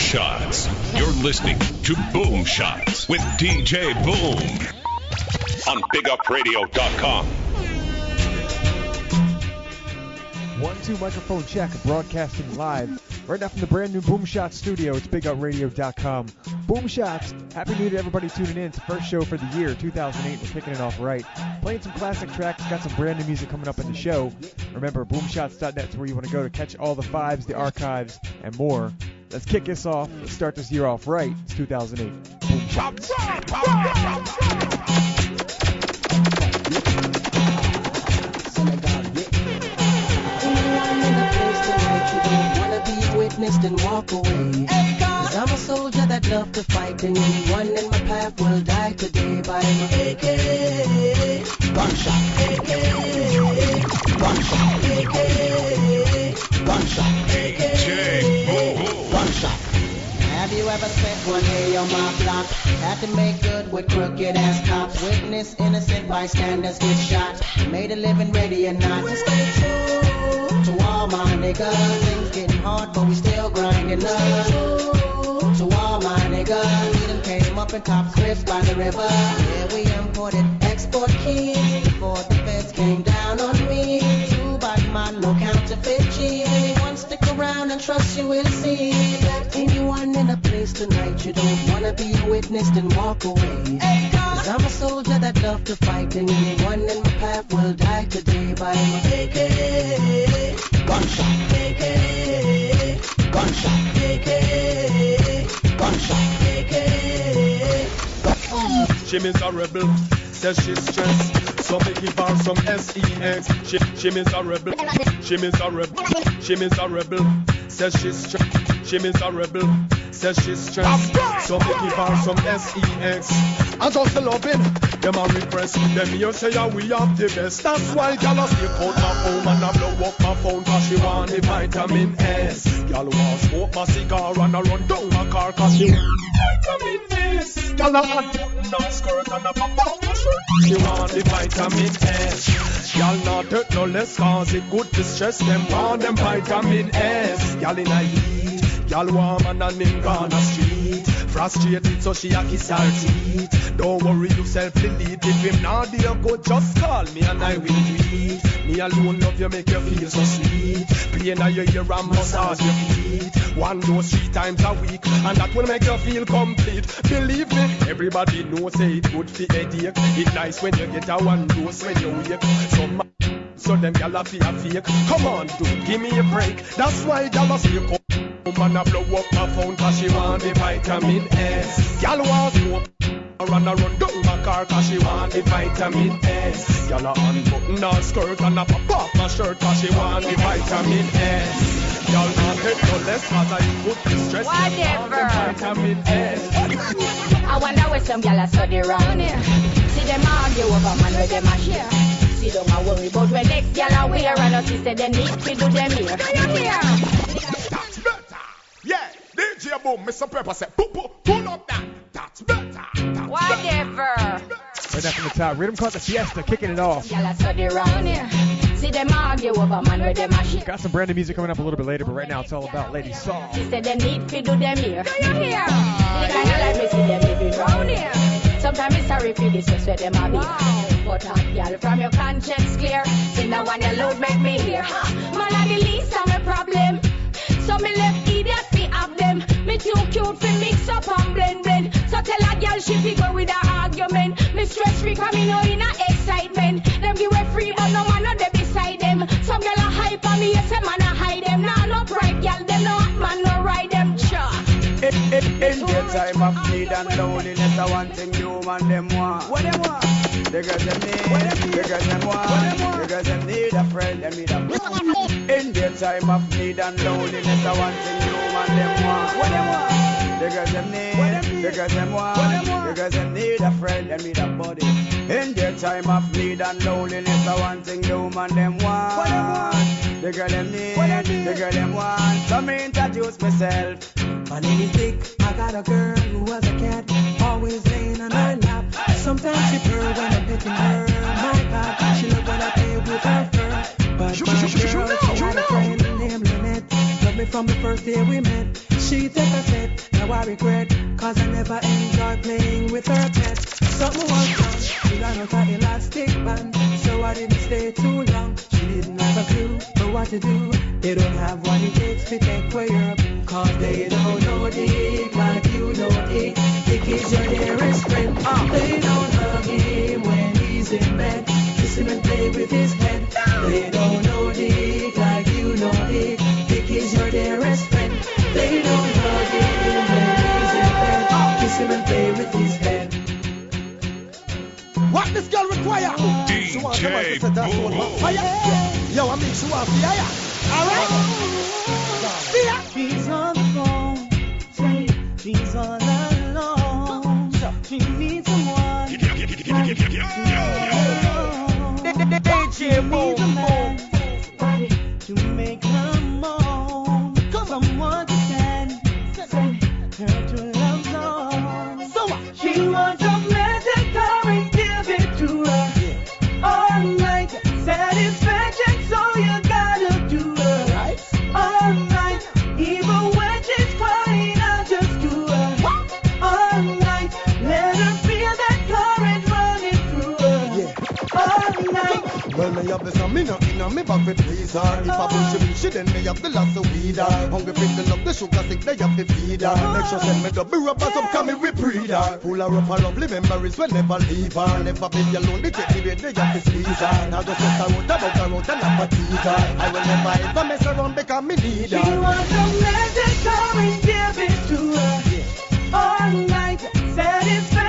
Shots. You're listening to Boom Shots with DJ Boom on BigUpRadio.com. One two microphone check, broadcasting live right now from the brand new Boom Shots studio. It's BigUpRadio.com. Boom Shots. Happy New to everybody tuning in. It's the first show for the year 2008. We're kicking it off right. Playing some classic tracks. Got some brand new music coming up in the show. Remember, BoomShots.net is where you want to go to catch all the fives, the archives, and more. Let's kick this off. Let's start this year off right. It's 2008. Boom Shots. Witnessed and walk away. Cause I'm a soldier that love to fight, and anyone in my path will die today by my AK. Gunshot, AK. Gunshot, AK. Gunshot, AK. Gunshot. Have you ever spent one day on my block? Had to make good with crooked ass cops. Witness innocent bystanders get shot. Made a living ready or not. To stay true all my niggas. Things getting hard, but we still grinding up. To all my niggas, we done came up in top cliffs by the river. Yeah, we imported export keys before the feds came down on me. Two body man, no counterfeit trust you will see that anyone in a place tonight you don't wanna be witnessed and walk away. Cause I'm a soldier that love to fight, and anyone in my path will die today by my AK. Gunshot, AK. Gunshot, AK. Gunshot, AK. She miserable, says she's stressed. So me give her some sex. She, she miserable, she miserable, she miserable, says she's stressed. She miserable, says she's stressed. So me give her some sex. I just the loving, them a repress. Them here say yeah, we have the best. That's why gyal a stick out my phone and a blow up my phone 'cause she want the vitamin S. Gyal want smoke my cigar and a run down my car 'cause she want vitamin S. Gyal a hot and want the vitamin S. Gyal not take no less 'cause it good to stress them. Want them vitamin S. Gyal in a heat. Want man and him gone street. Frustrated so she a kiss her teeth. Don't worry yourself, delete if him not there good. Just call me and I will tweet. Me alone love you make you feel so sweet. Pain in your ear and massage your feet. One dose three times a week and that will make you feel complete. Believe me, everybody knows say it good for headache. It nice when you get a one dose when you wake. Some so them gyal a fake. Come on, dude, give me a break. That's why gyal a up. Woman a blow up my phone 'cause she want the vitamin S. Gyal want smoke. Run a run down my car 'cause she want the vitamin S. Gyal a unbutton her skirt and a pop off my shirt 'cause she want the vitamin S. Gyal not take no less 'cause I put the stress. Whatever. Vitamin S. I wonder where some gyal a study round here. See them argue over man where them a share. See them a worry about where next gyal a wear and us say them need to do them here. Do you DJ Boom, Mr. Pepper said, pull, pull, pull up that. That's better. That's Whatever. Right now from the top. Rhythm called the Fiesta, kicking it off. Gyal a study round here. See them argue over man where them a. Got some brand new music coming up a little bit later, but right now it's all about Lady Saw. She said them need to do them here. Do you hear? The kind of life me see them living round here. Sometimes it's sorry for this, just where them a be. But uh, hot girl from your conscience clear. See now when your load make me hear. Ha, Man, I the least of my problem. So me left idiot fi have too cute fi mix up and blend blend. So tell a girl she fi go with her argument. Me stress free come me know in a excitement. Them give away free but no man no dey beside them. Some girl a hype on me, yes a man a hide them. Nah no pride girl, them no hot man no ride them. Cha. In, in, in the time of need and loneliness, I want thing human them want. What them want? The girls them need? The girls them want. The girls them need a friend, them need a In the time of need and loneliness, I want thing human them want. What them want? The girls them need? The girls them want. The girls them need a friend, them need a buddy. In their time of need and loneliness, I want thing human them want. What them want? The girl them need, what them need? The girl them want. So me introduce myself. My name is Dick. I got a girl who was a cat, always laying on my lap. Sometimes she purr when I'm petting her. My God, she love when I play with her fur. But my girl, she had a friend named Lynette. Loved me from the first day we met. She take a sip, now I regret, cause I never enjoy playing with her pet. Something was wrong, she ran out of elastic band, so I didn't stay too long. She didn't have a clue for what to do. They don't have what it takes to take way up, cause they don't know Dick like you know Dick. Dick is your dearest friend. They don't hug him when he's in bed, kiss him and play with his head. They don't know What this girl require? She want somebody to set her soul on fire. Yo, I mean, she want fire. Alright? Fire. She's on the phone, saying she's all alone. She needs someone. DJ Boom Boom. To make her me not in a me back with please her. If I push she she then me have the last of weed her. Hungry finger up the sugar sick, they have to feed her. Make sure send me the beer up and come we breed her. Pull her up her lovely memories will never leave her. Never be alone, they take the way they have to squeeze her. Now just let her out about her out and have a tease her. I will never ever mess around because me need her. She wants a magic car and give it to her. All night satisfaction,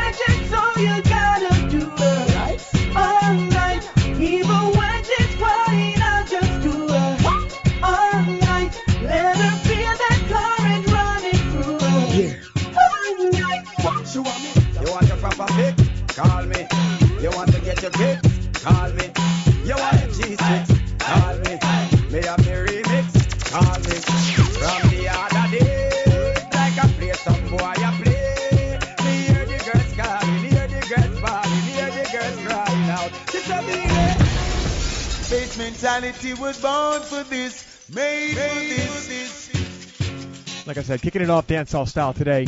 mentality was born for this, made, for this. Like I said, kicking it off dancehall style today.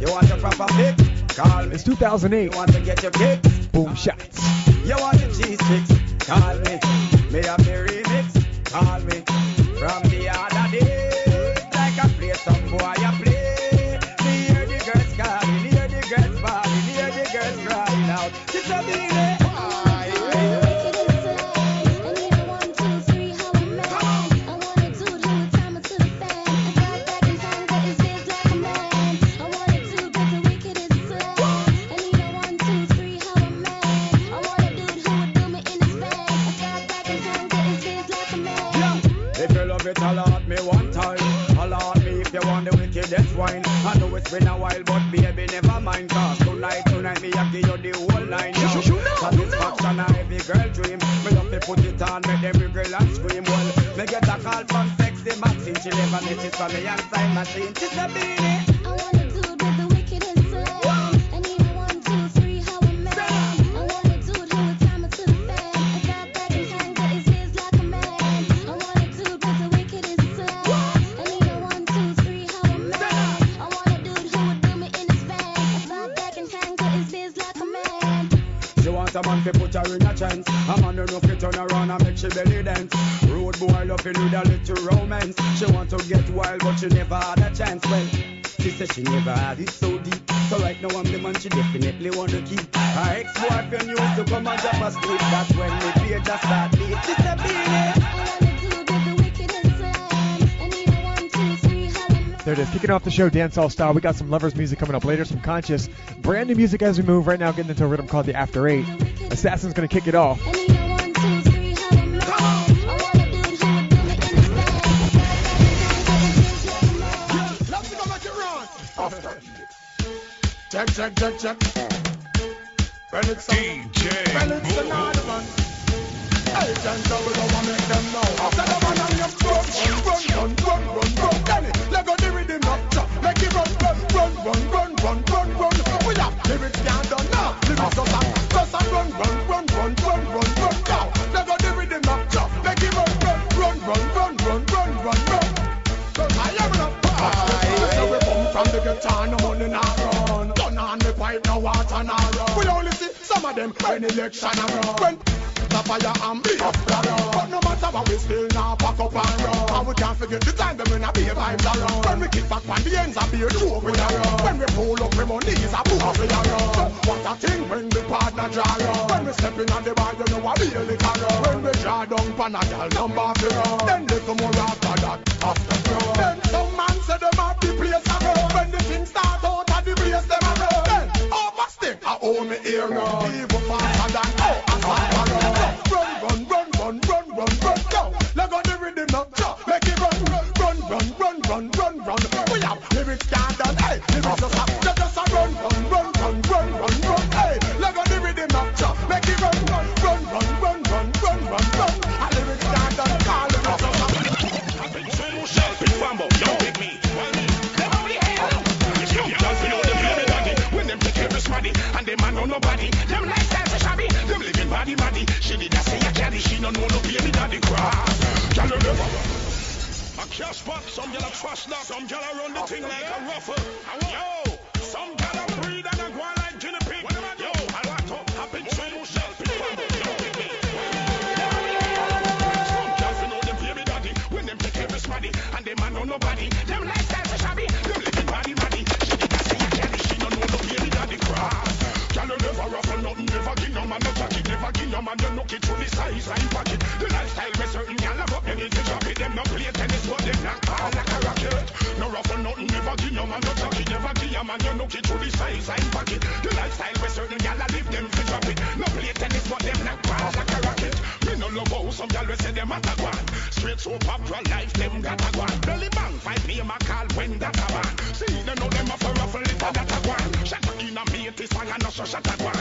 You want a proper fix? Call me. It's 2008. You want to get your kicks? Boom shots. You want the G6? Call me. Me have the misses from me and sign machine. She's a beanie. She want it dude who's time it's in the fair. I got back and fan, his face like a man I want a man to put her in a chance. A man who know fi turn around and make she belly dance. Road boy love you with a little romance. She want get wild but she never had a chance. Well, she said she never had it so deep. So right now I'm the man she definitely wanna keep. Her ex-boyfriend used to come and drop asleep. That's when me fear just start beat. She said, "Beanie." There it is, kicking off the show dancehall style. We got some lovers music coming up later, some conscious, brand new music as we move. Right now, getting into a rhythm called the After Eight. Assassin's gonna kick it off. Check, check, check, check. Well, it's a, DJ well, it's Boom. another one. Agents, so we want make them know. Tell them man on your run, run, run, run, run, it, let go the rhythm up, chop. Make it run, run, run, run, run, run, run, run. We have lyrics can't done now. Lyrics up, up. Just a run, run, run, run, run, run, run. Now, let go the rhythm up, chop. Make it run, run, run, run, run, run, run, run, run. I am in a party. time, no money not run. Turn no water. We only see some of them when election around. When the fire and be up But no matter what, we still not pack up and run. And we can't forget the time them when a vibes around. When we kick back on the ends joke with a run. When we pull up, we money is a book with a. So what a thing when the partner draw. When we step in on the bar, you know we really run. When we draw down pan a girl number. Then little more after that, after run. Then some man say them have the place a run. When the thing start out at the place them a me ear run. Even faster than oh, a run. Run, run, run, run, run, run. Let go the rhythm now, make it run, run, run, run, run, run, run. We have lyrics can't done, hey, lyrics just have, just a run, run, run, run, know nobody. Them lifestyle so shabby, them living body maddy. She did a say a caddy, she no know no baby daddy cross. Girl, you never. A cash spot, some gyal a trash that, some gyal run the thing like a ruffle. Yo, no man no look it through the size and pocket. The lifestyle where certain gyal have up, them need to drop it. Them no play tennis, but them knock ball like a rocket. No ruffle nothing, never give no man no jacket, never give a man no look it through the size and pocket. The lifestyle where certain gyal a live, them to drop it. No play tennis, but them knock ball like a rocket. Me no love how some gyal we say them at a gwan. Straight so popular life, them got a gwan. Belly bang, five name a call when that a man. See, they know them a for ruffle it a that a gwan. Shut in a mate, this and no so shut a gwan.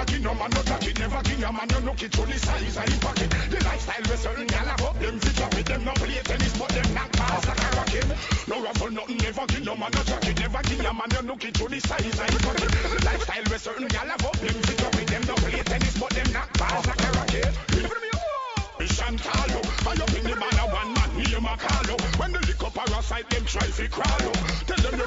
Never give no man no jacket, never give a man no it through the size of pocket. The lifestyle where certain gyal up, them fi drop it, them no play tennis, but them knock balls like a rocket. No ruffle nothing, never give no man no jacket, never give a man no it through the size of pocket. Lifestyle where certain gyal up, them fi drop it, them no play tennis, but them knock balls like a rocket. Shantalo, I up in the man one man name Carlo. When the lick up a side, them try fi crawl up. Tell them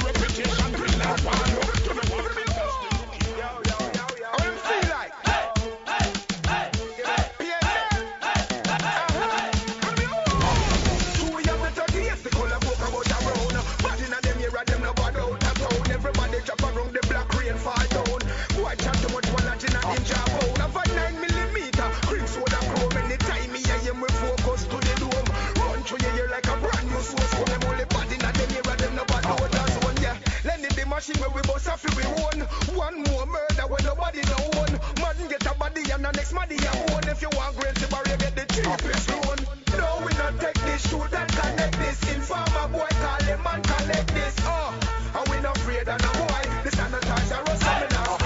No, we not take this, shoot and connect this. Informer boy, call him and collect this. Oh, and we not afraid of no boy. The sanitizer us up in our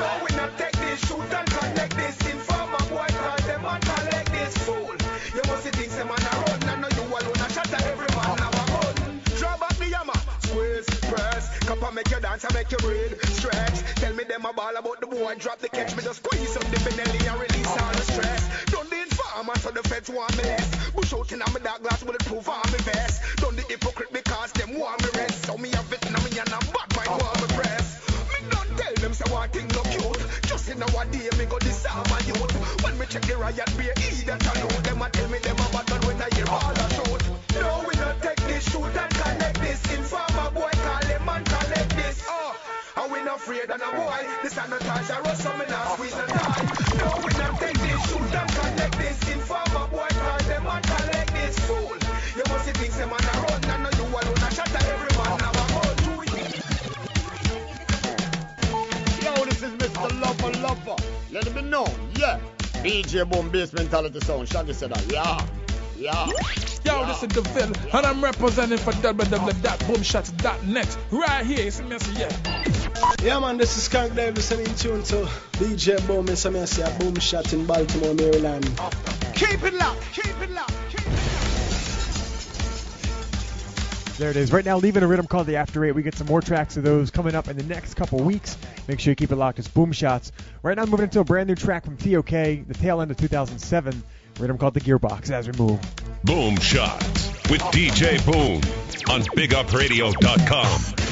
No, we not take this, shoot and connect this. Informer boy, call them and collect this. Fool, you must see things them on a run. I know you alone, I shatter every man have a gun. Draw back the hammer, squeeze, press. Cup and make you dance and make you breathe. Stretch, tell me them a ball about the boy. Drop the catch, me just squeeze up the Benelli and release the feds want me less. Bush out in a me dark glass bulletproof on me vest. Don't the hypocrite because them want me rest. So me have it in me and I'm bad by want me press. Me don't tell them say one thing no cute. Just in our day me go disarm my youth. When me check the riot beer, eat that alone. Them a tell me them a bad man when I hear all a shout. No, we not take this shoot and connect this. Informer boy call him and collect this. Oh, and we not afraid of no boy. This The sanitizer us so me not squeeze the die. No, we not take this shoot and connect this. Informer yeah. DJ Boom Bass Mentality Sound. Shaggy said that, yeah. Yeah. Yo, this is the Phil, and I'm representing for www.boomshots.net. Right here, it's Messi, yeah. Yeah, man, this is Skank Davis and in tune to DJ Boom and some say a boom shot in Baltimore, Maryland. Keep it locked, keep it locked. There it is. Right now, leaving a rhythm called the After Eight. We get some more tracks of those coming up in the next couple weeks. Make sure you keep it locked. It's Boom Shots. Right now, moving into a brand new track from TOK, the tail end of 2007. Rhythm called the Gearbox. As we move. Boom Shots with DJ Boom on BigUpRadio.com.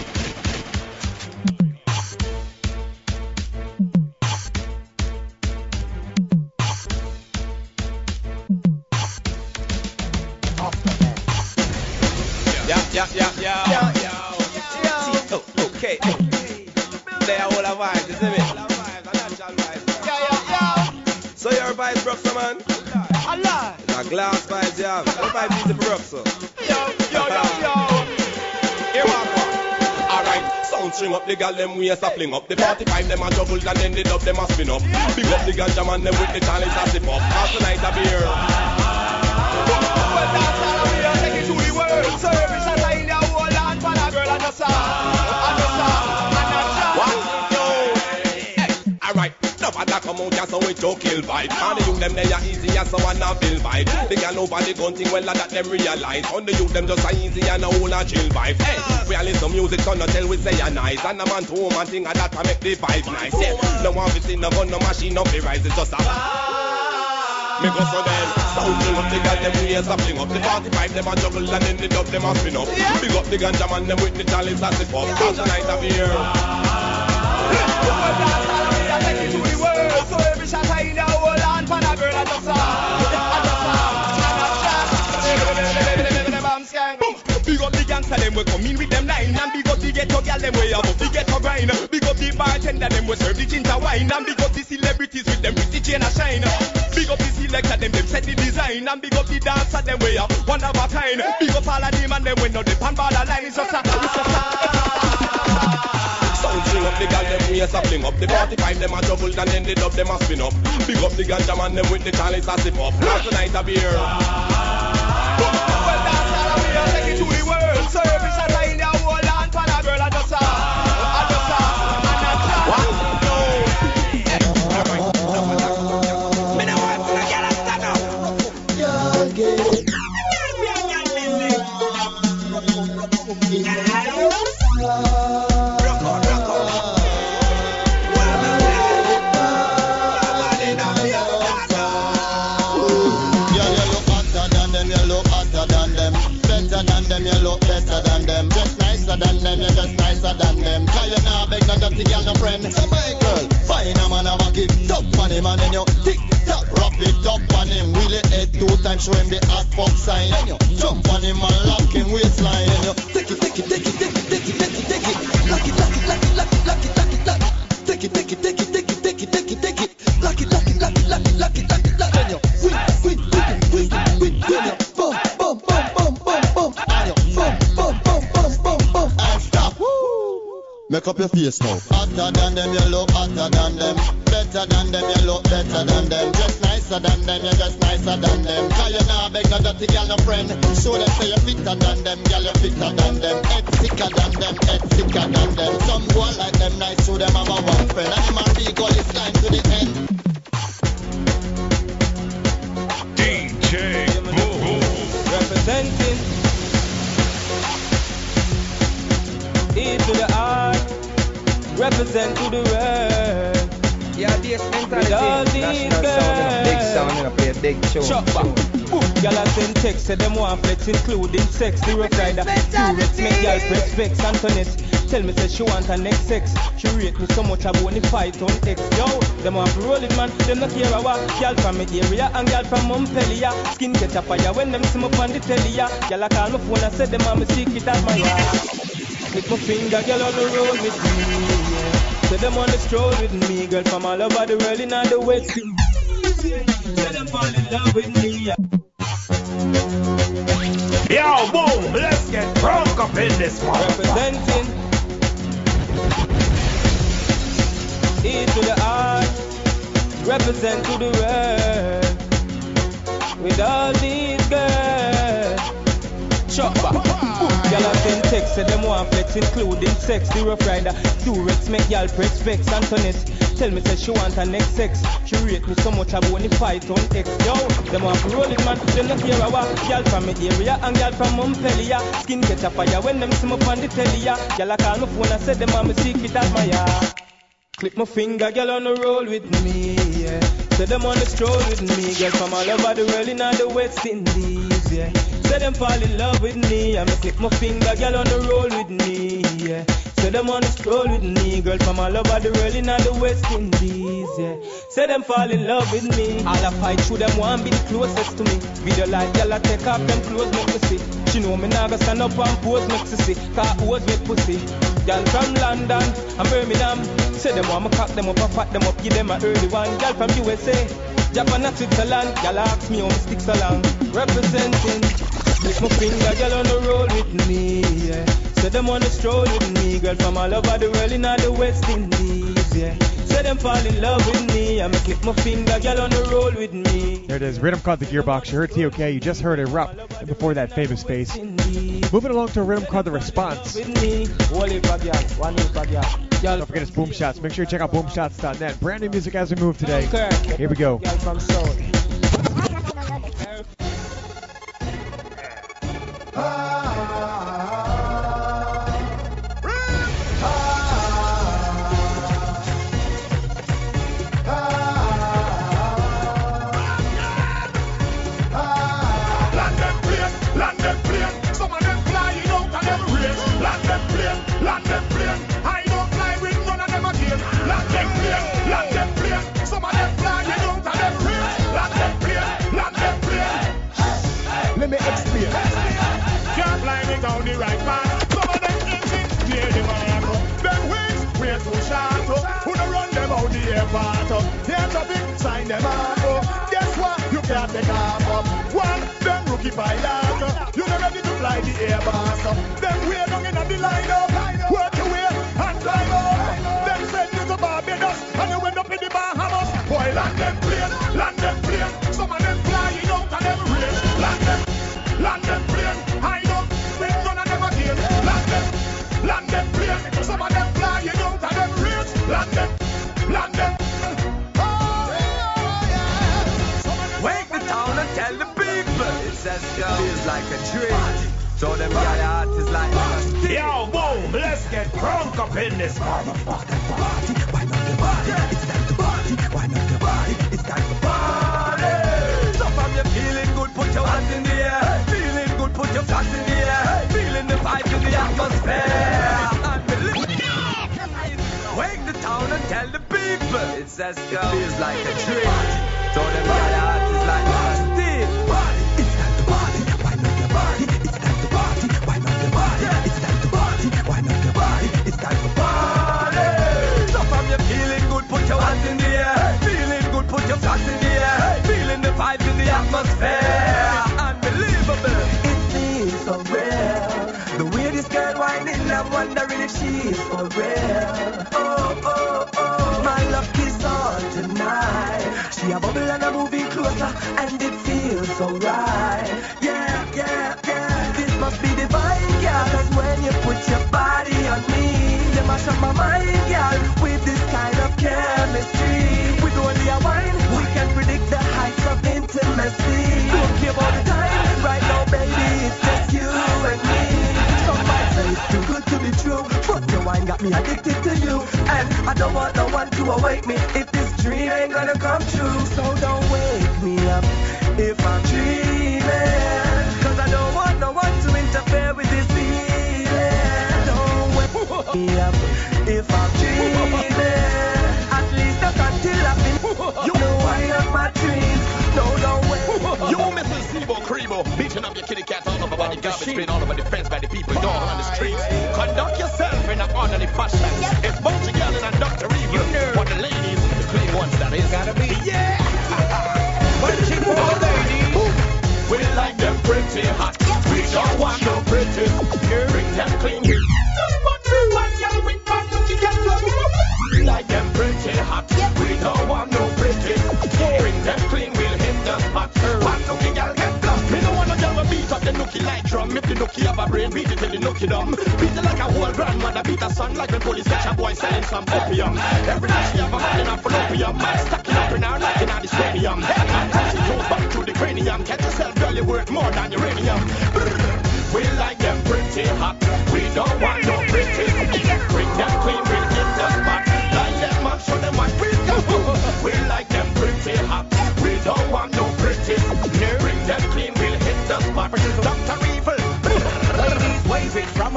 So your vibes, man? Allah. It's a glass vibes, yeah. What vibe is the Broxer? Yo, yo, yo, yo. Here we go. Alright, sound string up the gal them waist a fling up The 45 them a juggle and then the dub them a spin up Big up the ganja man them with the challenge a sip up Half the night a beer Well that's all we are taking to the world Service as I Out here so we joke kill vibe. And the youth them they are easy as so and a feel vibe. The girl over the gun thing well that them realize On the youth them just a easy and a whole a chill vibe. Hey, we a listen music so no tell we say a nice. And a man to woman thing and that a make the vibe nice Yeah, no one fi see no gun no machine no fi rise It's just a me go so then Sound chill up the girl them waist a fling up. The 45 them a juggle and then the dub them a spin up. Big up the ganja man them with the chalice a sip up Cause the night a beer ghetto girl them way above the ghetto grind Big up the bartender them we serve the ginger wine. And big up the celebrities with them pretty chain a shine. Big up the selector them them set the design. And big up the dancer them way up one of a kind. Big up all of them and them we know the pan borderline It's just a, it's just a Sound string up the gal them waist a fling up. The 45 them a juggle and then the dub them a spin up. Big up the ganja man them with the chalice a sip up. Last night a beer. Well that's all we are taking to the world. Service friend. So my girl, find a man, have a give top on him, and then you tick tock, rock it up on him. Wheel it head two times, show him the hot fuck sign. Then you jump on him and lock him waistline. Then you take it, take it, take it, take it, up your face now. Hotter than them, you look hotter than them. Better than them, you look better than them. Just nicer than them, you just nicer than them. Cause you nah beg no dirty girl, no friend. Show them say you fitter than them, girl, you fitter than them. Head sicker than them, head sicker than them. Some go like them nice, show them have a one friend. And them a big goal is line to the end. DJ Boom. representing E to the R, represent to the world. Yeah, this all mentality. National sound, big sound, know, play a big tune. Chop back. Boom. Gyal a send text, say them want flex, including sex. The rough rider, T-Rex, make gyal press vex. Antoinette, tell me say she want her next sex. She rate me so much, I only fight on X. Yo, them want to roll it, man. Them not care a what. Gyal from me area and gyal from Montpellier. Skin catch a fire when them see me on the telly. ya. Gyal a call my phone and say them want me secret admirer. Lick my finger, girl, on the road with me. Say them on the stroll with me, girl, from all over the world in all the west. Say them fall in love with me. Yeah. Yo, boom, let's get drunk up in this one. Representing E to the R, represent to the world. With all these girls. Chop Gyal a send text, them want flex, including sex. The rough rider, Durex, make gyal press vex. Antoinette, Tell me say she want her next sex. She rate me so much I want fight on X. Yo, them want to roll it man. Them not care a walk. Girl from me area and girl from Montpellier. Skin catch a fire when them see me on the telly. ya. Girl I call my phone and say them want me secret admire. Clip my finger, girl on the roll with me. Yeah. Say them on the stroll with me, girl from all over the world in all the West Indies. Yeah. Say them fall in love with me. I me click my finger, girl on the roll with me. Yeah. Say them on the stroll with me, girl from all over the world in the West Indies. Yeah. Say them fall in love with me. All I fight through them want be the closest to me. Video like girl I take off them clothes make me see. She know me now stand up and pose make she see. Cause pose me pussy. Girl from London and Birmingham. Say them want me cock them up, I fat them up, give them a early one. Girl from USA, Japan and Switzerland. Girl ask me how me stick so long. Representing. Lift my finger, girl on the road with me. Yeah. Say them on the stroll with me, girl from all over the world in all the West Indies. Yeah. Say them fall in love with me. I me click my finger, girl on the roll with me. There it is. Rhythm called the Gearbox. You heard TOK. You just heard Erupt. And before that, Famous Face. Moving along to a rhythm called The Response. Don't forget it's Boom Shots. Make sure you check out boomshots.net. Brand new music as we move today. Here we go. Out the airport? Air traffic sign them up. Guess what? You can't take off. One, them rookie pilot. You not ready to fly the airbus. Them way down in the line up. Work your way and climb up. Them send you to Barbados and you end up in the Bahamas. Boy, land them plane, them guy heart is like Yo, boom, let's get crunk up in this motherfucker. So from you feeling good, put your hands in the air. Feeling good, put your flags in the air. Feeling the vibe in the atmosphere. Wake the town and tell the people it's a show. Feels like a dream. So them guy heart is like flags in the air. Feeling the vibe in the atmosphere. Unbelievable. It feels so real. The way this girl winding, I'm wondering if she's for real. Oh, oh, oh. My love is on tonight. She a bubble and a moving closer, and it feels so right. Yeah, yeah, yeah. This must be divine, girl. Cause when you put your body on me, you mash up my mind, me addicted to you, and I don't want no one to me if this dream ain't gonna come true. So don't wake me up if I'm dreaming, cause I don't want no one to interfere with this feeling. Don't wake me up if I'm cat all over by the garbage bin, all over the fence by the people, you on the streets. Conduct yourself in an orderly fashion. It's Bounty Girl and Dr. Evil. For the ladies, the clean ones that is. Gotta be. Yeah. but the chick for the ladies, we like them pretty hot. We don't want no pretty. Bring them clean. Dumb. Beat it like a whole grandmother beat a son like when police catch a boy selling some opium. Every night she have a man in her fallopium. Stacking up in her like in her stadium. As she goes back to the cranium. Catch yourself, girl, you worth more than uranium. We like them pretty hot. We don't want no pretty. Bring them clean, bring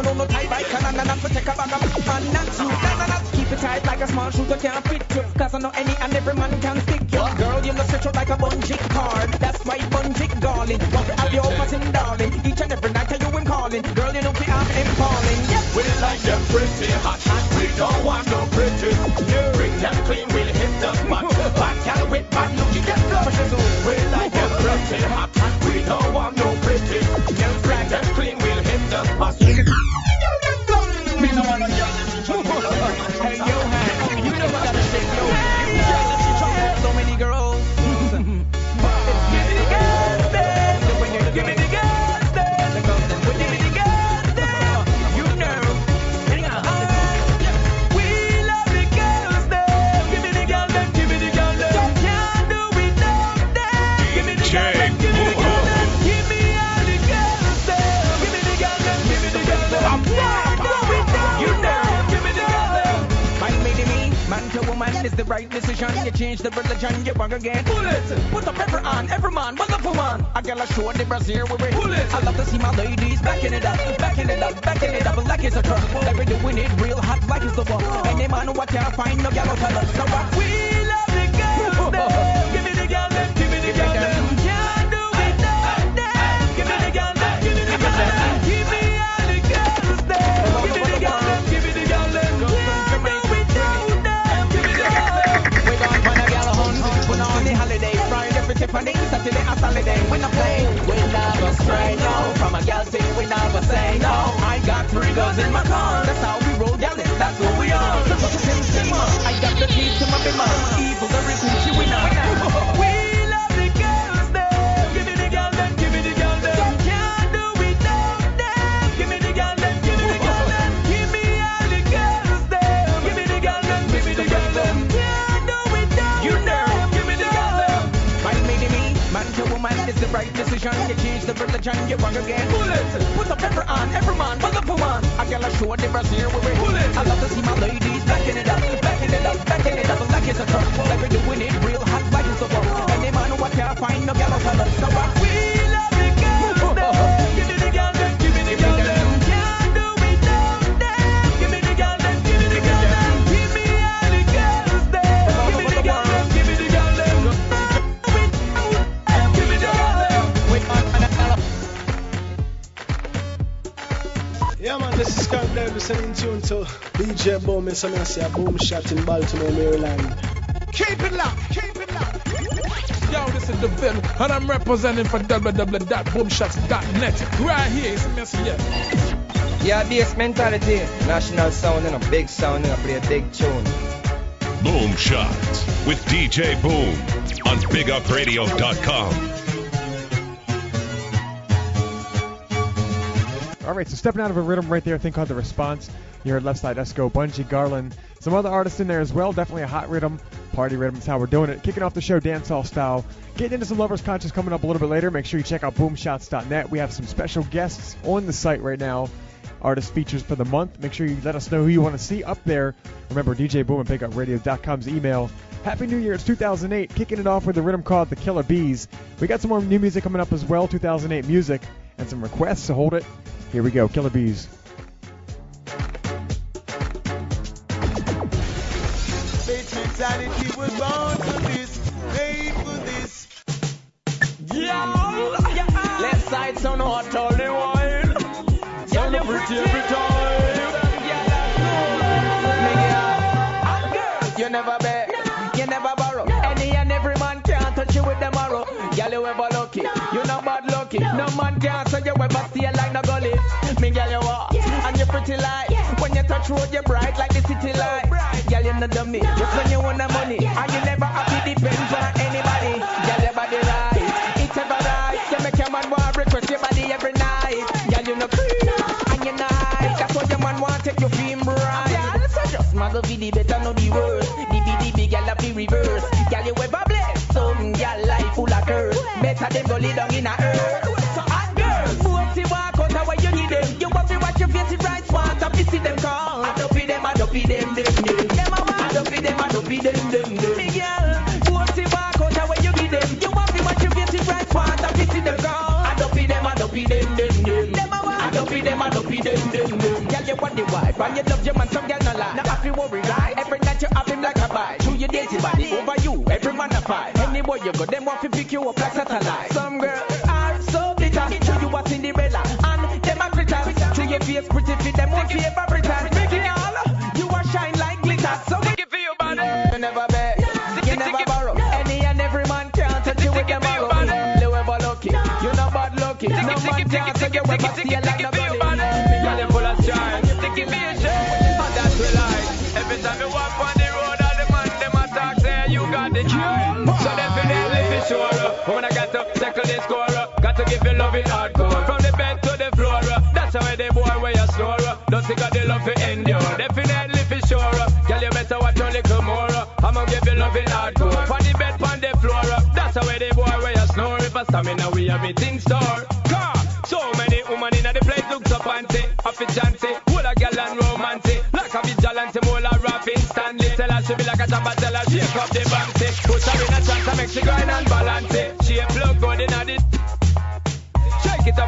it. Ramen on the tight bike and and take a bag of man not you. Keep it tight like a small shooter can't fit you. Cause I know any and every man can stick you. Girl, you know stretch out like a bungee cord. That's why bungee calling. Want to have your open darling. Each and every night I you him calling. Girl, you know we have him calling. Yep. We like them pretty hot. Decision. You change the religion, you wrong again. Bullet, put up every on, every man, but for man. I got a show the brazier with it. Bullet, I love to see my ladies backing it up, backing it up, backing it up like it's a truck. Like we doing it real hot like it's the war. Any man what can't find no out of So what we Tiffany, Saturday a Saturday. When I play, we never stray, no. From a gal thing, we never say no. I got three girls in my car. That's how we roll, gal. That's who we are. Sim, sim, I got the key to my bimmer. DJ Boom and say a boom shot in Baltimore, Maryland. Keep it locked, keep it locked. Yo, this is the Bill, and I'm representing for www.boomshots.net. Right here, it's Messi, yeah. Yeah, bass mentality. National sound and a big sound and I play a big tune. Boom Shots with DJ Boom on BigUpRadio.com. All right, so stepping out of a rhythm right there, a thing called The Response. You heard Left Side Esco, Bunji Garlin, some other artists in there as well. Definitely a hot rhythm, party rhythm is how we're doing it. Kicking off the show dancehall style. Getting into some Lovers Conscious coming up a little bit later. Make sure you check out boomshots.net. We have some special guests on the site right now. Artist features for the month. Make sure you let us know who you want to see up there. Remember, DJ Boom and BigUpRadio.com's email. Happy New Year, it's 2008. Kicking it off with a rhythm called The Killer Bees. We got some more new music coming up as well, 2008 music, and some requests, so hold it. Here we go, Killer Bees. Faith mentality was born for this, made for this. Yeah, left side sound hot all the while. Sound pretty every time. You never beg, you never borrow. Any and every man can't touch you with them arrow. Girl, you ever lucky. No. no man can say you ever steal like no gully. Me girl, you are, yeah. and you pretty light. Yeah. When you touch road, you bright like the city light. Bright. Girl, you no dummy. No. Just when you want the money, yeah. and you never happy depends on anybody. Girl, your body right, yeah. it's ever right. You make your man want request your body every night. Girl, you no clean no. and you nice. No. That's what your man want take your feel right. Girl, so just muggle be the better, know the worst. The be the big girl, be reverse. Girl, you ever gal life full of curse. Better them go lay down in a earth. So hot girls, bossy walk out how you need them. You want to watch your face it right you them call. I don't them, I them, them, them. Them. I don't them, I them, them, them. Me walk out how you give them. You want to watch your them call. I don't them, I don't them, them, them. Them. I don't them, I don't them, them, them. Girl, you want the wife, and you love your man, some girl no lie. Now have to worry, right? Every night you have him like a bite. Through your dirty body, over you, every man a fight. Anywhere you go, them want to pick you up like satellite. Some girls are so bitter, to you a Cinderella, and them a critters. To your face pretty fit, them won't favor Britain. Girl, you a shine like glitter, so make it for your body. You never bet, you never borrow. Any and every man can't touch you with them arrow. You ever lucky, you no bad lucky. No man can't take you ever steal tackle the score, got to give you love it hardcore. From the bed to the floor, that's how the boy where you snore. Don't think of the love to endure. Definitely for sure. Girl, you better watch a little more. I'ma give you love it hardcore. From the bed, from the floor, that's how the boy where you snore. If I stamina, we have it in store. Car. So many women in the place look so fancy, efficiency, full of gal and romancy. Like a vigilante, more like rapping, Stanley. Tell her she be like a jamba, tell her shake up the bouncy. Put her in a chance make she grind and balance it. She a plug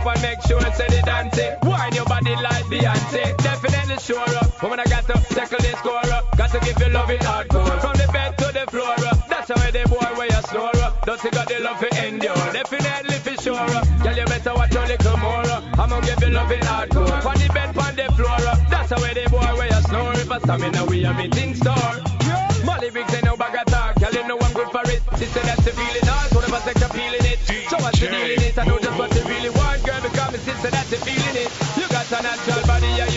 up and make sure say the dancing. Wine your body like Beyonce. Definitely sure up. Woman, I got to tackle the score up. Got to give you love it hardcore. From the bed to the floor up. That's how the boy where you snore up. Don't you got the love to endure. Definitely for sure up. Girl, you better watch a little more up. I'ma give you love it hardcore. From the bed, from the floor up. That's how the boy where you snore. If I stamina, we have it in store.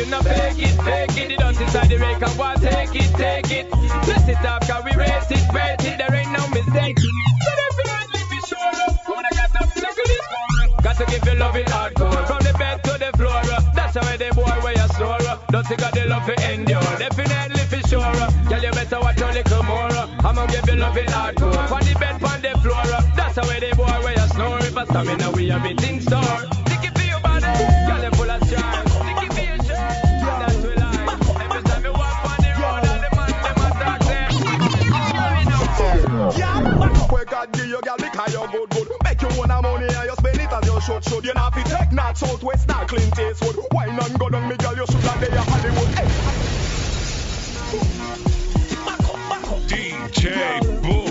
You not fake it, fake it. The dust inside the rake and want take it, take it. Bless it up, cause we rate it, rate it. There ain't no mistake. Be sure up. When I got up, look at. Got to give you love it hardcore. From the bed to the floor. Uh, that's how the boy where you snore. Uh. Don't you got the love to endure. Definitely for sure. Uh. Girl, you better watch a little more. I'ma give you love it hardcore. From the bed, from the floor. That's how the boy where you snore. If I stamina, we have it in store. God give you, girl, because you're good, good. Make you own money and you spend it as you should, should. You not fi take not southwest, not Clint Eastwood. Wine and go down, me girl, you should there Hollywood. Hey. DJ Boom.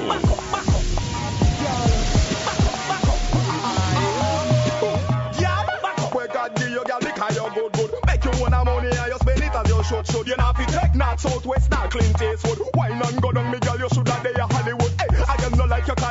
Yeah, where God give you, girl, because you're good, good. Make you own money and you spend it as you should, should. You not fi take not southwest, not Clint Eastwood. Wine and go down, me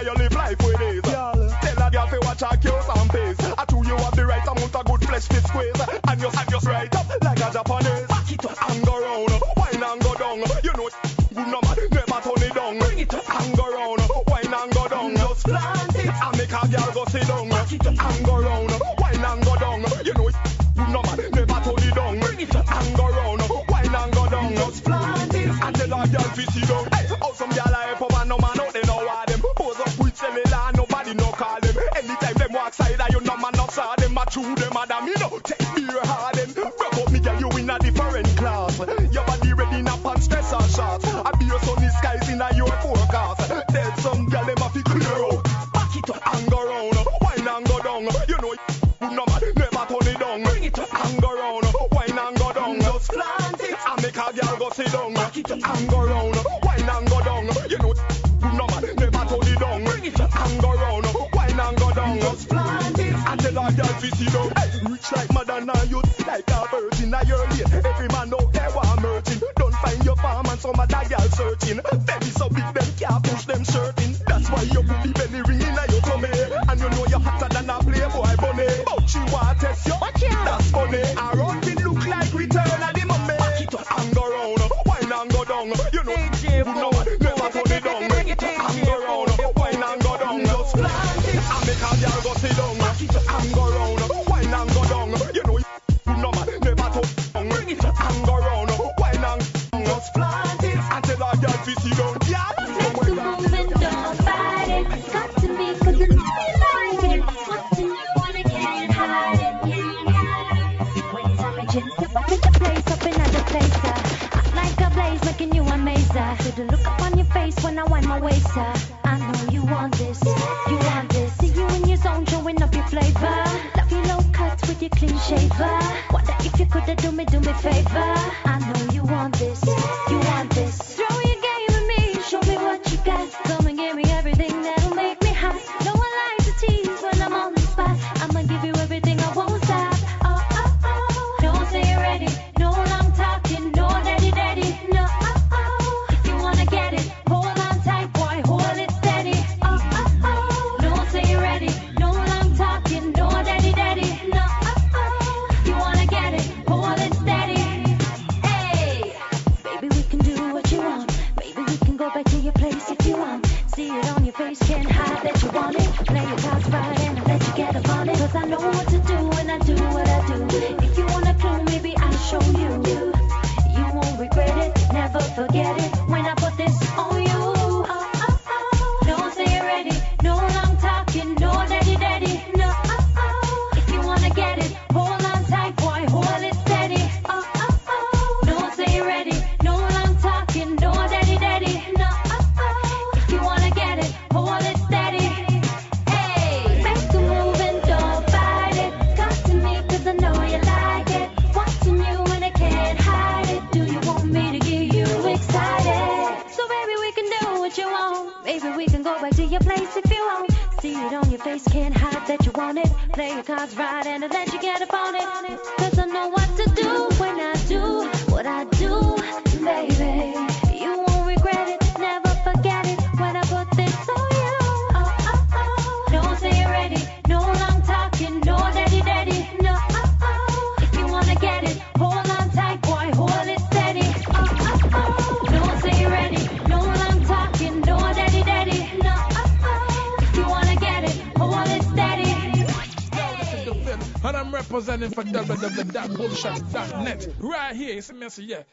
you, live life with ease. Tell a girl fi watch her cues and pace. I true you have the right amount of good flesh fit squeeze. And you and you right up like a Japanese. Back it up and go round, wine and go down. You know good no man, never turn it down. Bring it up and go round, wine and go down. Just plant it and make a girl go sit down. Back it up and go round, wine and go down. You know good no man, never turn it down. Bring it up and go round, wine and go down. Just plant it and tell a girl fi sit down. Hey, you know. Take beer hard them. Broke up me girl, you in a different class. Your body ready a pants, stress and shots. I be your sunny skies in a your forecast. There's some girl them a fi clear out. Back it up and go round, wine and go down. You know, you no man never turn it down. Bring it up and go round, wine and go down. Just plant it and make a girl go sit down. Back it up and go round, wine and go down. You know, you no man never turn it down. Bring it up and go wine and go down. Just plant it and tell a girl fi sit down. Rich like Madonna, you like a virgin. A year late, every man out there want merging. Don't find your farm and some other girl searching. Belly so big them can't push them shirt in. That's why you put the belly ring in your tummy. And you know you're hotter than a playboy bunny. But she want to test you. That's funny. that do me, do me favor. Yes.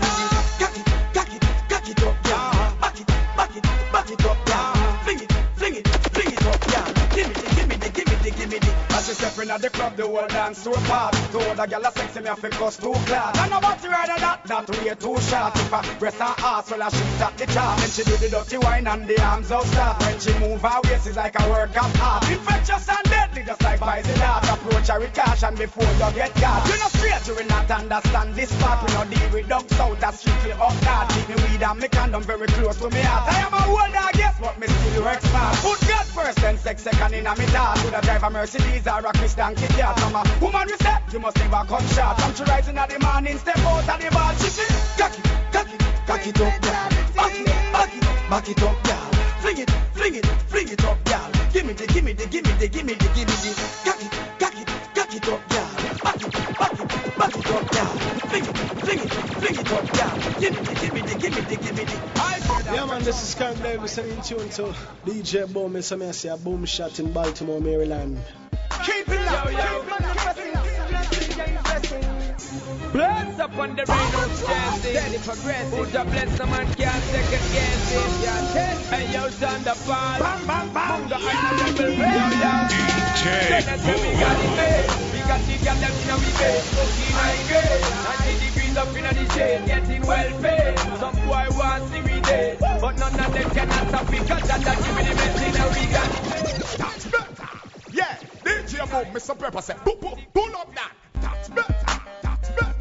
Как, как, как, in at the club, the whole dance too apart. Told a girl a sexy, me a fi cuss too glad. I know what you heard of that, that way too short. If I press her ass, well I shoot at the chart. Then she do the dirty wine and the arms out start. When she move her waist, it's like a work of art. Infectious and deadly, just like poison dart. Approach her with caution before you get caught. You know straight, you will not understand this part. We no deal with dogs out, that's strictly up that. Keep me weed and me condom very close to me heart. I am a old dog, yes, but me still work smart. Put God first, then sex second in a me dart. Would I drive a Mercedes or a Chris voice than kick mama. Woman, we say, you must never come short. Come to rising at the morning, step out of the bar. She say, cock it, cock it, cock it up, girl. Back it, back it, back it up, girl. Fling it, fling it, fling it up, girl. Give me the, give me the, give me the, give me the, give me the. Cock it, cock it, cock it up, girl. Back it, back it, back it up, girl. Fling it, fling it, fling it up, girl. Give me the, give me the, give me the, give me the. Yeah, man, this is Karen Davis, and in tune to DJ Boom, it's a say a boom shot in Baltimore, Maryland. Keep it locked, Bless up on the rain of stress, steady progressive. Who's a bless the man can't second guess it. Yeah, hey yo, Thunderfall. Bang, bang, bang. The honorable DJ Boom. We got it. We got the girl them in we bed. Smoking high grade. 90 degrees up in the shade, getting well paid. Some boy want see we dead, but none of them cannot stop because that that give me the best thing that we got. That's better. Yeah, DJ Boom, Mr. Pepper said, pull, pull, pull up that. That's better. That's better.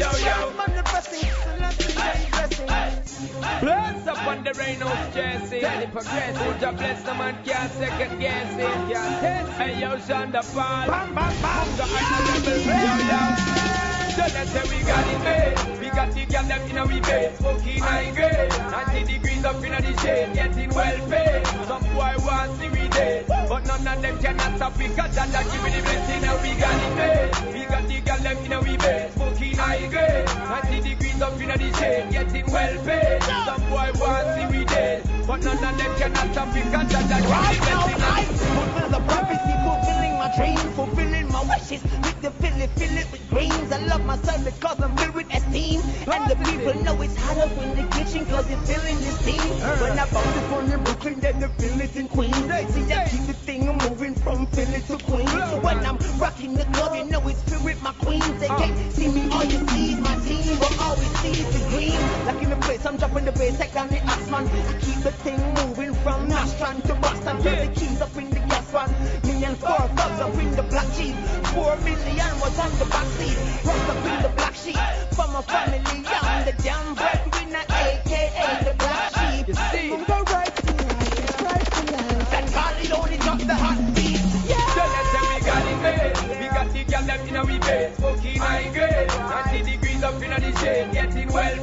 Yo, yo. Bless up on the rain of Jesse. The progressive, just bless the man can't second guess it. Yeah. Hey, yo, Sean da Paul. Bam, bam, bam. The yo, yo. So let's say we got it made. We got the girl them in we bed. Smoking high grade. 90 degrees up in the shade. Getting well paid. Some boy want see we dead. But none of them cannot stop because that that give me the blessing. Now we got it made. We got the girl them in we bed. Smoking high grade. 90 degrees some finna the chain getting well paid. Some boy want see we dead. But none of them cannot stop me cause that that Right now I fulfill the prophecy, fulfilling my dreams, fulfilling my wishes. With the fillet, fill it with greens. I love myself because I'm filled with esteem. And the people know it's hot up in the kitchen cause they're feeling the steam. Uh. When I bought this one in Brooklyn, then the feelings in Queens. See, I keep the thing I'm moving from Philly to Queens. When I'm rocking the club, you know it's filled with my queens. They uh. can't see me on the seas. My team will always 60 degrees. Like in the place, I'm dropping the bass, I got the ass man. I keep the thing moving from Nashton to Boston. Cause yeah. the keys up in the gas van. Me and four thugs up in the black jeep. Four million was on the back seat. Rocked up in the black sheep. For my family, I'm the damn breadwinner, aka the black sheep. You see? I'm the right to life, right to life. That Corleone dropped the hot beat. Yeah. So let's say we got it, man. We got the gal left in our base.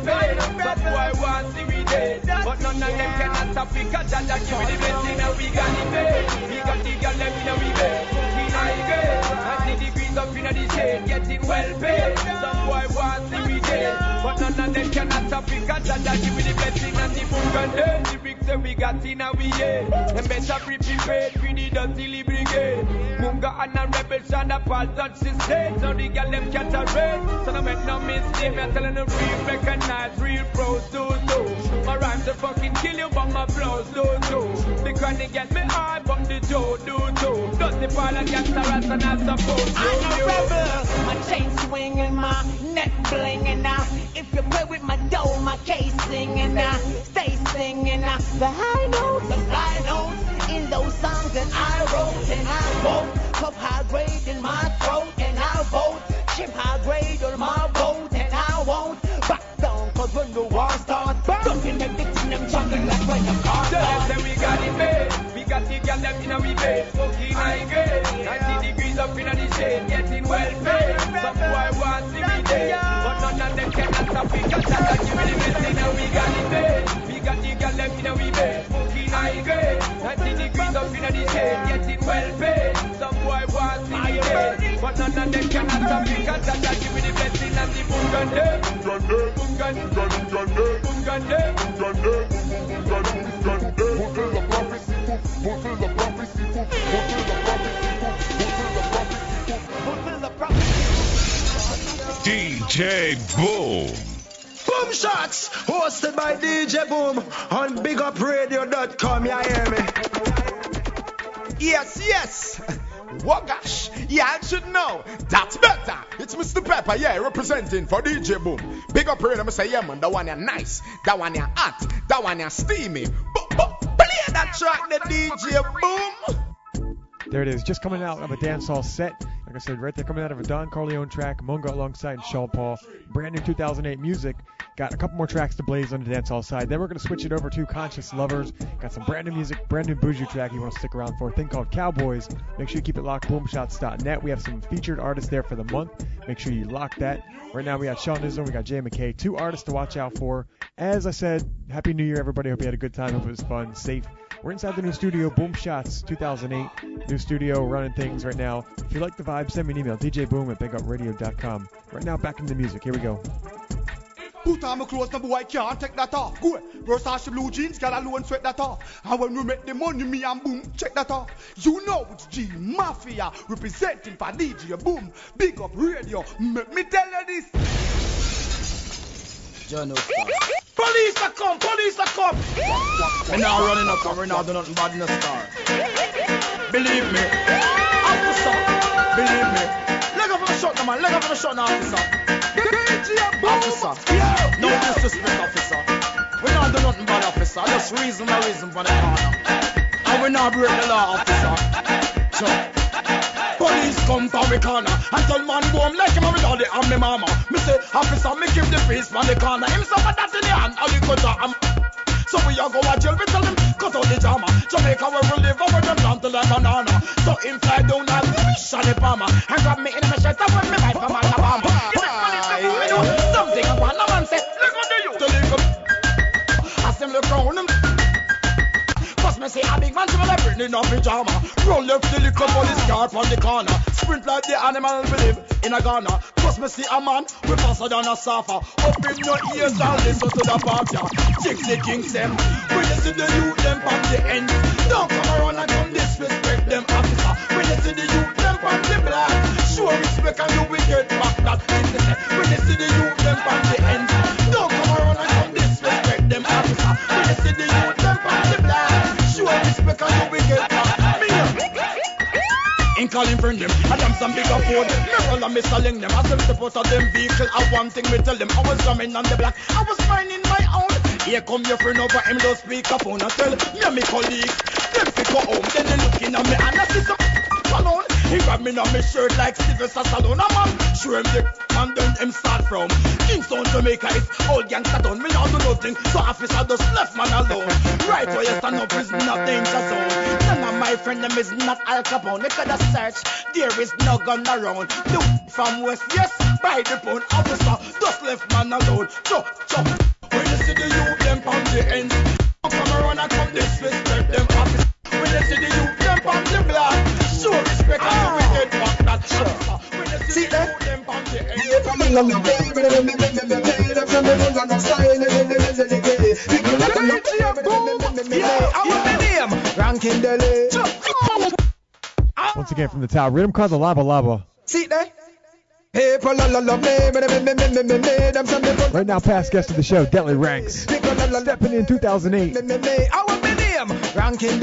Paid. Some boy want see we. But none of them cannot stop because that that give me the blessing. Now we got it made. We got the girl them in a we bed. Smoking high grade. 90 degrees up in the shade. Getting well paid. Some boy want see we dead. But none of them cannot stop because that that give me the blessing. And the book and the lyrics that we got in a we head. Them better be prepared the dirty brigade. Munga and a rebels and a Paul touch the stage. So the girl them race. So no make no mistake. Me telling them real recognize real pros do do. My rhymes will fucking kill you, but my flows do do. The chronic get me high, but the Joe do too. Dirty Paul and gangster and I suppose. I'm a rebel. My chain swinging, my neck blinging now. If you play with my dough, my case singing now. Stay singing now. The high notes, the fly notes in those songs that I wrote and I wrote. Cup high grade in my throat and I vote. Chip high grade on my boat and I won't back down. Cause when the war starts, make the team them jumping like when the car starts. say we got it made. We got the girl them in we bed. Smoking high grade. 90 degrees up in the shade. Getting well paid. Some boy want see me dead. But none of them cannot stop because that that give me the blessing. Now we got it made. We got the girl them in we bed. Smoking high grade. 90 degrees up in the shade. Getting well paid. Some boy want see me dead. But none of them cannot stop because that that give me the blessing. And the boom gun. Boom gun there. Boom gun. Boom gun there. Boom gun. Boom gun there. Boom gun there. Fulfill the prophecy. Fulfill the prophecy. Fulfill the prophecy. Fulfill the DJ Boom. Boom Shots, hosted by DJ Boom on BigUpRadio.com. You hear me? Yes, yes. What gosh, y'all should know. That's better. It's Mr. Pepper, yeah, representing for DJ Boom. Big up here, I'ma say, yeah, man, that one ya nice, that one ya hot, that one ya steamy. But, but, play that track, the DJ Boom. There it is, just coming out of a dancehall set. Like I said, right there, coming out of a Don Corleone track, Munga alongside Sean Paul. Brand new 2008 music. Got a couple more tracks to blaze on the dancehall side. Then we're going to switch it over to Conscious Lovers. Got some brand new music, brand new Buju track you want to stick around for. A thing called Cowboys. Make sure you keep it locked. Boomshots.net. We have some featured artists there for the month. Make sure you lock that. Right now we got Sean Islam, we got Jay McKay. Two artists to watch out for. As I said, Happy New Year, everybody. Hope you had a good time. Hope it was fun, safe. We're inside the new studio, Boom Shots 2008. New studio, running things right now. If you like the vibe, send me an email, djboom at bigupradio.com. Right now, back into the music. Here we go. Put on my clothes, no boy can't take that off. Go, Versace blue jeans, got alone sweat that off. And when we make the money, me and boom, check that off. You know it's G Mafia representing for DJ Boom. Big up radio, make me tell you this. John Police are come, police are come. We now running up and we now do nothing bad in the star. Believe me, officer, believe me. Leg up on the shot now, man. Leg up on the shot now, officer. Officer, no disrespect, officer. We not do nothing bad, officer. Just reason my reason for the corner. And we not break the law, officer. Sure. Come from the corner and tell man go home like him with all the and me mama. Me say, officer, me give the face from the corner. Him suffer that in the hand, all the cut am. So we a go a jail, we tell him cut out the drama. Jamaica where we live, where them plant like banana. So him fly down and wish on the palmer and grab me in shirt and when me wife from Alabama. You make come from me know something upon no man say, look what they you. To live up. As them look round him. Me say a big man to left in a pyjama Roll left the little police car from the corner. Sprint like the animal we live in a Ghana. First me see a man we faster than a surfer. Open your ears and listen to the party Chicks the kings them. When you see the youth them on the end. Don't come around and come disrespect them officer. When you see the youth them on the block Show respect and you will get back that When you see the youth them on the end. Don't come around and come disrespect them officer. When you see the youth Respect and you get Me Ain't calling friend them I them some big afford roll and me selling them. As them step out of them vehicle. I one thing me tell them. I was drumming on the block. I was finding my own. Here come your friend over him don't speak up on I tell. Me and me colleagues Them fi go home Then they looking at me. And I see some alone He grab me on me shirt like Sylvester Stallone man. Show him the man then him start from Kingston Jamaica is old gangsta done. Me not do nothing So officer just left man alone. Right where you stand up is not danger zone. None of my friend them is not Al Capone. They coulda search There is no gun around. The from west yes By the pound officer Just left man alone. Chop chop. When you see the youth them on the end Don't come around and come disrespect them officer. When you see the youth them on the block once again from the tower, rhythm called the lava lava. See that? Right now, past guest of the show, Delly Ranx. Stepping in 2008. Ranking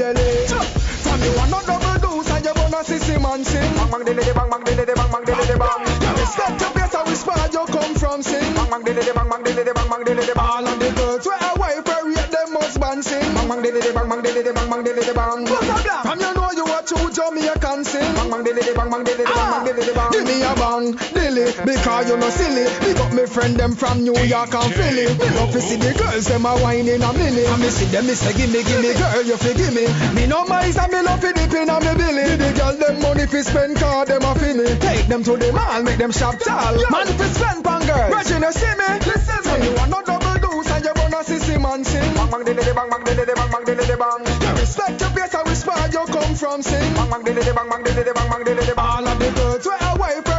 one double dose and you see see man sing. Bang bang dilly bang bang dilly bang bang dilly bang. You respect your place and whisper you come from sing. Bang bang dilly bang bang dilly bang bang dilly bang. All of the girls where a wife rate them husband sing. Bang bang dilly bang bang dilly bang bang dilly bang. From you know you a true Jamaican sing. Bang bang dilly bang bang dilly bang bang dilly bang. Give me a bang dilly because you no silly. Big up me friend them from New York and Philly. Me love to see the girls them a in a minute. And me see them me say gimme gimme girl you fi gimme. Me no mind and me love fi dip in a me belly. The girl them money fi spend car them a fi me. Take them to the mall make them shop tall. Man fi spend pan girls. Virgin you see me? Listen me. You want no double dose and you wanna see see man sing. Bang bang dilly bang bang dilly bang bang dilly bang. You respect your place and whisper you come from sing. Bang bang dilly bang bang dilly bang bang dilly bang. All of the girls where a wife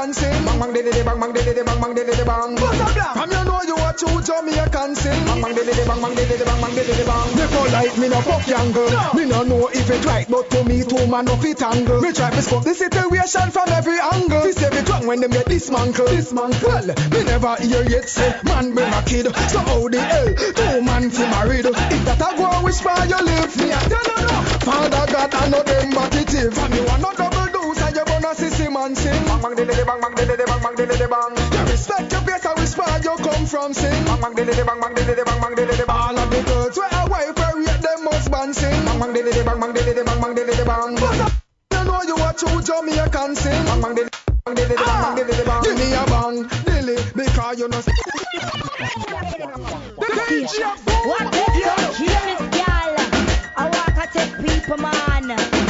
where rate them husband sing. Bang bang dilly bang bang bang bang dilly bang. From you know you a true Jamaican sing. Bang bang dilly bang bang dilly bang bang dilly bang. Me polite me no fuck young girl. Me no know if it right but to me two man no fit angle. Me try to scope the situation from every angle. This every tongue when them get dismantle. Dismantle. Well, me never hear yet say man bring a kid. So how the hell two man fi married? If that a go whisper you live me I tell you no. Father God I know them back it is. From you want no double Bang bang dilly bang bang dilly bang bang dilly bang. You respect your place and whisper you come from sing. Bang bang dilly bang bang dilly bang bang dilly bang. All of the girls where a wife where rate them husband sing. Bang bang dilly bang bang dilly bang bang dilly bang. You know you a true Jamaican sing. Bang bang dilly bang dilly bang bang dilly bang. Give me a bang dilly because you know. What is yeah. here is gal? I walk a take people man.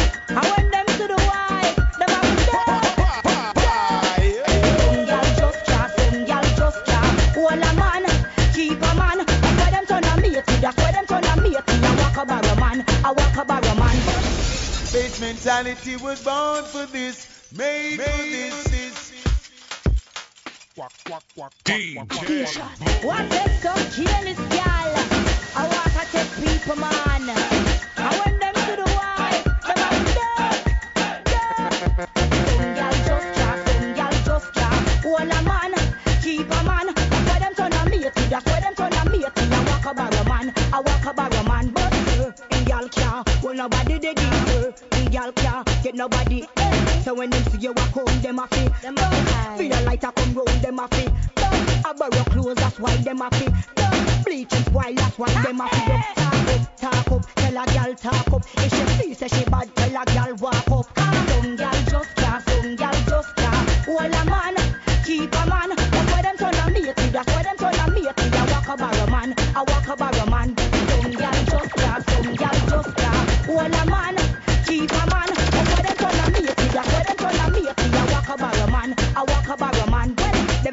Mentality was born for this, made, for this. DJ What makes some careless gal? I want to take people, man. I want them to the wife. Them have dirt, dirt. Some gal just can't, some gal just can't. Hold a man, keep a man. That's why them turn a matey. That's why them turn a matey. I walk a barrow man, I walk a barrow man. But uh, in gal can't, well nobody they give In can't get nobody. So when them see you walk home, them a a feel the light a come round, them a fit. I borrow clothes, that's why them a fit. Bleach and spoil, that's why them a fit. Talk up, talk up, tell a gal talk up. If she feel say she bad, tell a gal walk up. Some gal just can't, some gal just can't. Hold a man, keep a man. That's why them turn a matey, that's why them turn a matey. I walk a barrow man, I walk a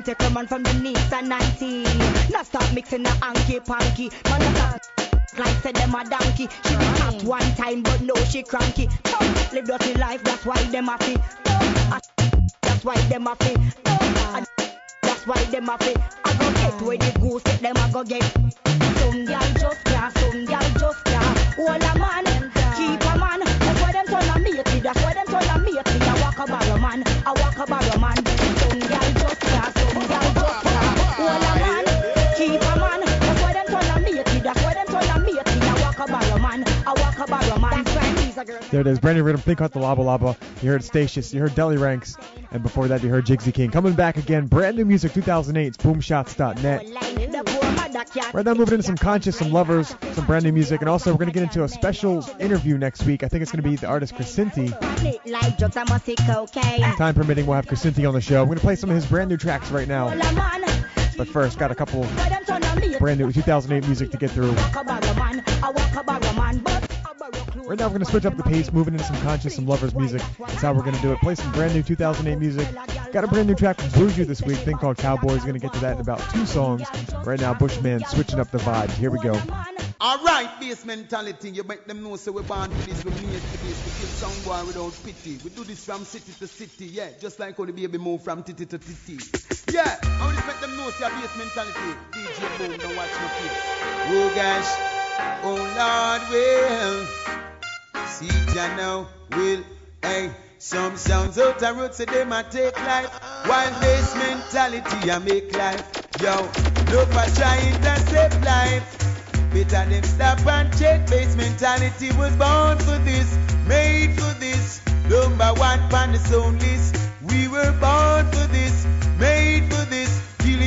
take a man from the knees and 90. Now stop mixing the hanky panky. Man, a like said them a donkey. She be hot one time, but no she cranky. Live dirty life, that's why them a fi. Ah, That's why them a fi. Ah, That's why them a fi. I go get where the goose get them a go get. Some gal just can't, some gal just can't. Hold a man, keep a man. That's why them turn a matey. That's why them turn a matey. I walk a barrow man, I walk a barrow man. There it is. Brand new rhythm. Think out the Laba Laba. You heard Stacious. You heard Delly Ranx. And before that, you heard Jigsy King. Coming back again. Brand new music 2008. It's boomshots.net. Right now, moving into some conscious, some lovers, some brand new music, and also we're going to get into a special interview next week. I think it's going to be the artist Chrisinti. Time permitting, we'll have Chrisinti on the show. We're going to play some of his brand new tracks right now. But first, got a couple brand new 2008 music to get through. Right now, we're going to switch up the pace, moving into some conscious, some lovers music. That's how we're going to do it. Play some brand new 2008 music. Got a brand new track from Buju this week, thing called Cowboys. Going to get to that in about two songs. Right now, Bushman switching up the vibe. Here we go. Alright, base mentality, you make them know so we're born for this, we made for this, we kill some boy without pity. We do this from city to city, yeah, just like how the baby move from titty to titty. Yeah, I want to make them know so your base mentality. DJ Boom, don't watch no face. Oh gosh, oh Lord will, see ya now, will, hey. Some sounds out the road say they might take life. While base mentality I make life. Yo, trying to save life. Better them stop and check. Base mentality was born for this Made for this. Number one on the sound list. We were born for this Made for this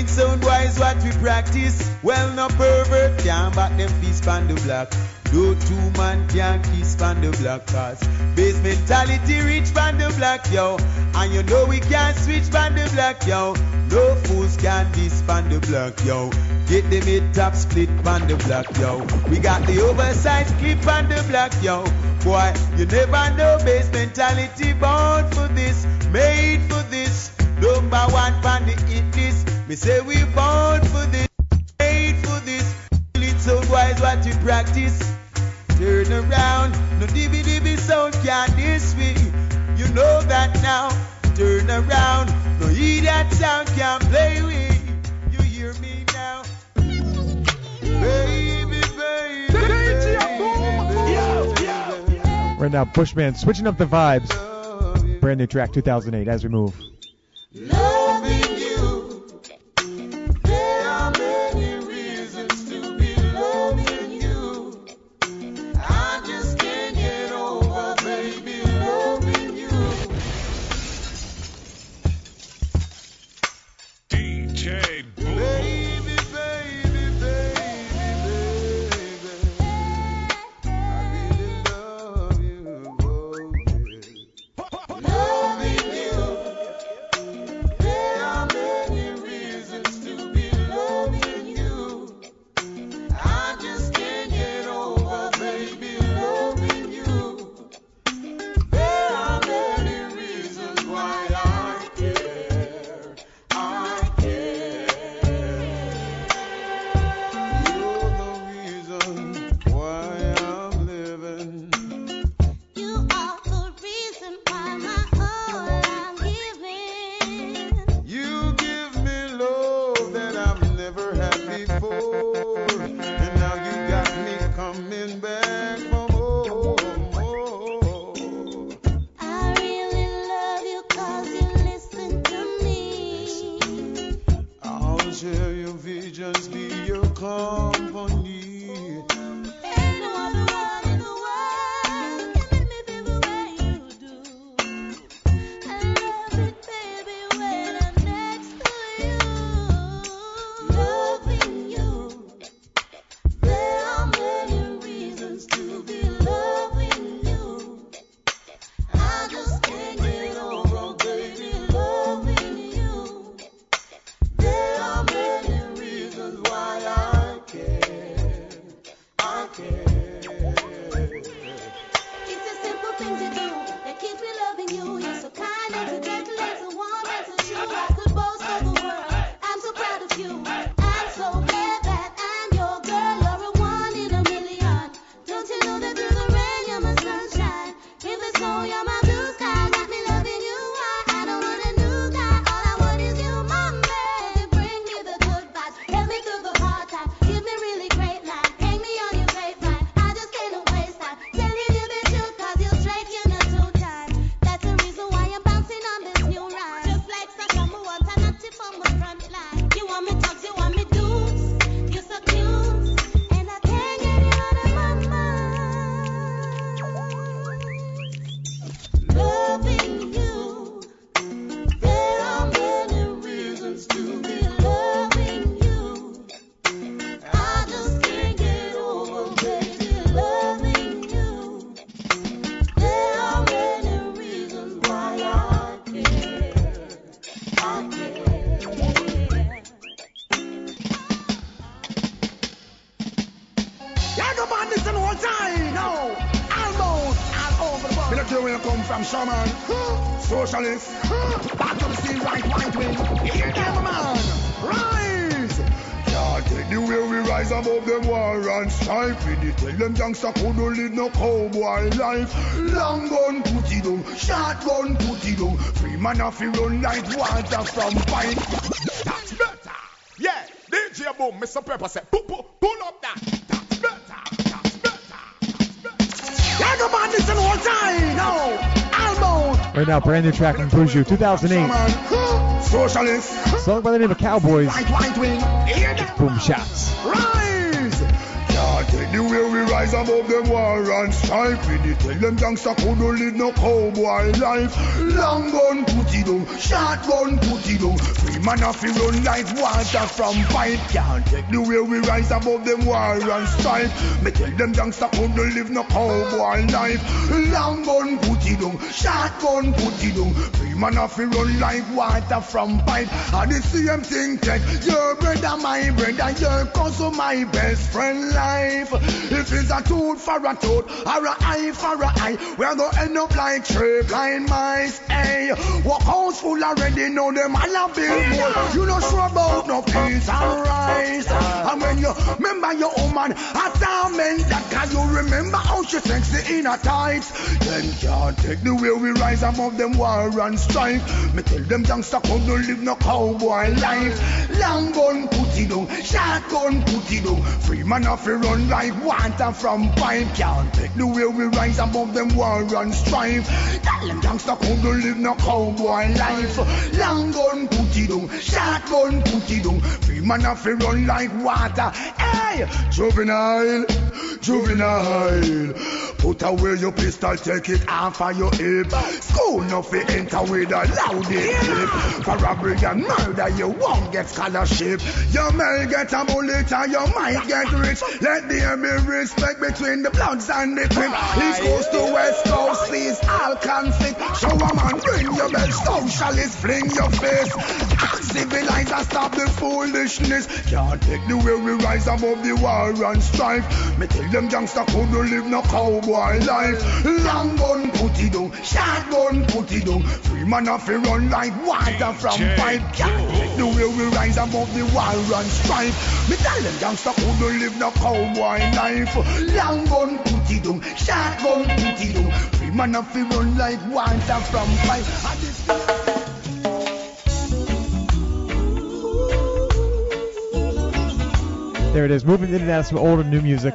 Killing sound wise what we practice. Well no pervert can't back them fist on the block. No two man can kiss on the block cause Base mentality reach on the block, yo. And you know we can't switch on the block, yo. No fools can diss on the block, yo. Get the mid top split on the block, yo. We got the oversized clip on the block, yo. Boy, you never know base mentality born for this Made for this. Number one on the hit list Me say we born for this Made for this Feel it so wise what you practice Turn around, no dibby dibby sound can't this way. You know that now. Turn around, no idiot sound can't play with. You hear me now, baby, baby. Right now, Bushman switching up the vibes. Brand new track 2008 as we move. Loving Yeah, come on, listen all time. No, almost all over the world. Me not care where you come from, shaman. Socialist. Back to the sea, right, right wing. You hear them, man? Rise. Can't take the way we rise above them war and strife. We did tell them gangsta couldn't live no cowboy life. Long gun put it down, shotgun put it down. Free man have to run like water from pipe. That's better. Yeah, DJ Boom, Mr. Pepper said, pull, pull, pull listen all time. No, almost. Right now, brand new track from Buju, 2008. Huh? Socialist. Song by the name of Cowboys. Right, right wing. You hear them? Boom shots. Rise. Can't take the way we rise above them war and strife. We did tell them gangsta couldn't live no cowboy life. Long gun put it down, shotgun put it down. Man have to run like water from pipe. Can't take the way we rise above them war and strife. Me tell them gangsta couldn't live no cowboy life. Long gun put it down, shotgun put it down. Free man have to run like water from pipe. And the same thing take your brother, my brother, your cousin, my best friend life. If it's a tooth for a tooth or a eye for a eye, we're gonna end up like three blind mice. Hey, walk house full already, know them all a bill You not sure about no peace and rice. And when you remember your woman, a torment that can you remember how she sexy in her tights. Then can't take the way we rise above them war and strife. Me tell them youngster come to live no cowboy life. Long gun put it down, shotgun put it down. Free man to run like water from pipe. Can't take the way we rise above them war and strife. Tell them youngster come to live no cowboy life. Long gun put it down, shotgun put it down. Free man have to run like water. Hey, juvenile, juvenile. Put away your pistol, take it off of your hip. School no fi enter with a loud clip. For robbery and murder, you won't get scholarship. You may get a bullet or you might get rich. Let there be respect between the bloods and the crip. East coast to west coast, cease all conflict. Show a man, bring your belt, socialist, fling your face. Act civilized and stop the foolishness. Can't take the way we rise above the war and strife. Me tell them youngster couldn't live no cowboy life. Long gun put it down, shotgun put it down. Free man have to run like water from pipe. Can't take the way we rise above the war and strife. Me tell them youngster couldn't live no cowboy life. Long gun put it down, shotgun put it down. Free man have to run like water from pipe. There it is. Moving in and out of some old and new music.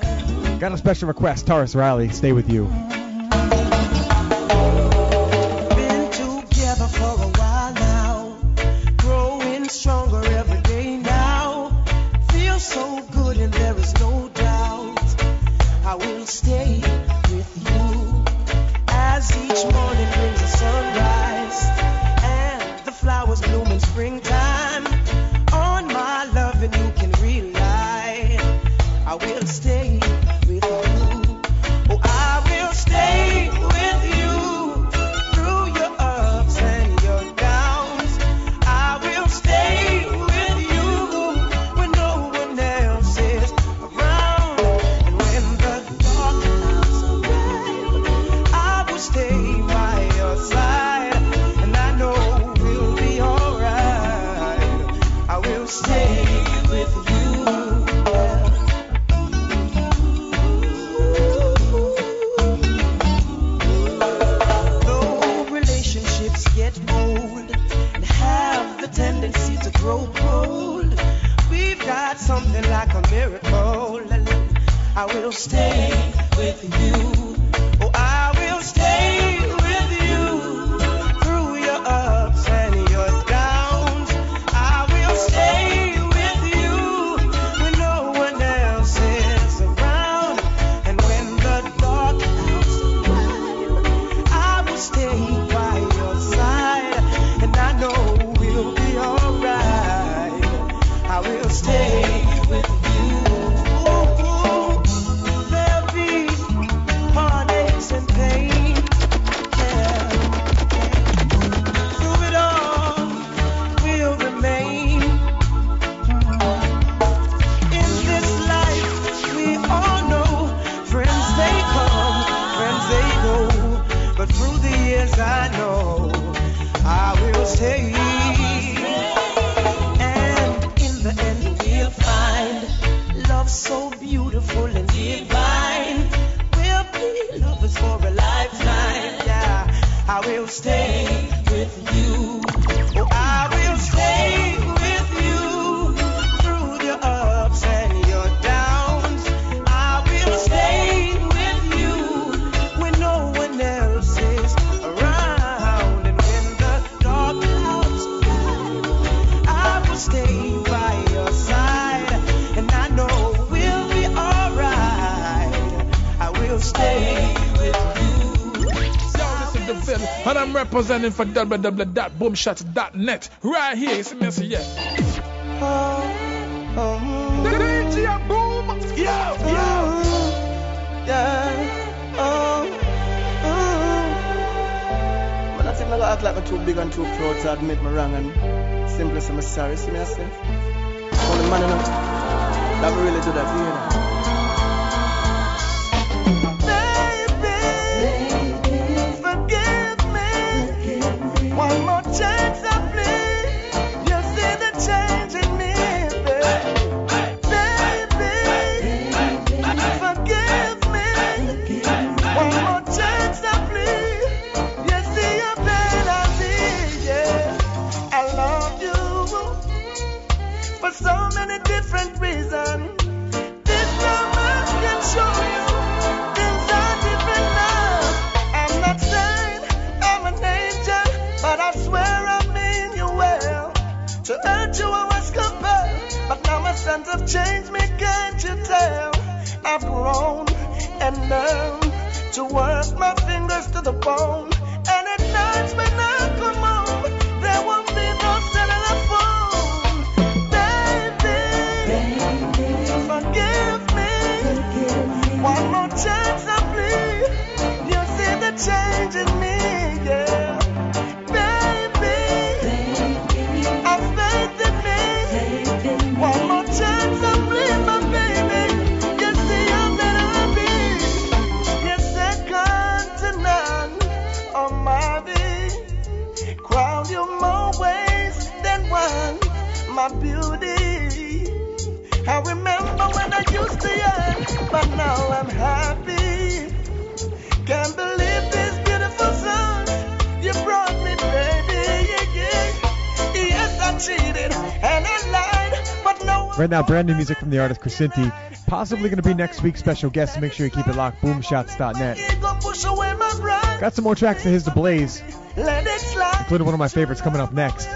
Got a special request. Tarrus Riley, stay with you. representing for www.boomshots.net. Right here, it's Messi, yeah. Oh, oh, DJ Boom! Yo, yo! Yeah, oh, oh. Man, I think I gotta act like I'm too big and too proud to admit my wrong and simply say I'm sorry, see me, I say. Only man enough that really do that, you know. to work my fingers to the bone. but now I'm happy. Can't believe this beautiful song you brought me, baby. Yes, I cheated and I lied, but no. Right now, brand new music from the artist Chrisinti. Possibly going to be next week's special guest. Make sure you keep it locked. Boomshots.net. Got some more tracks of his to blaze, including one of my favorites coming up next.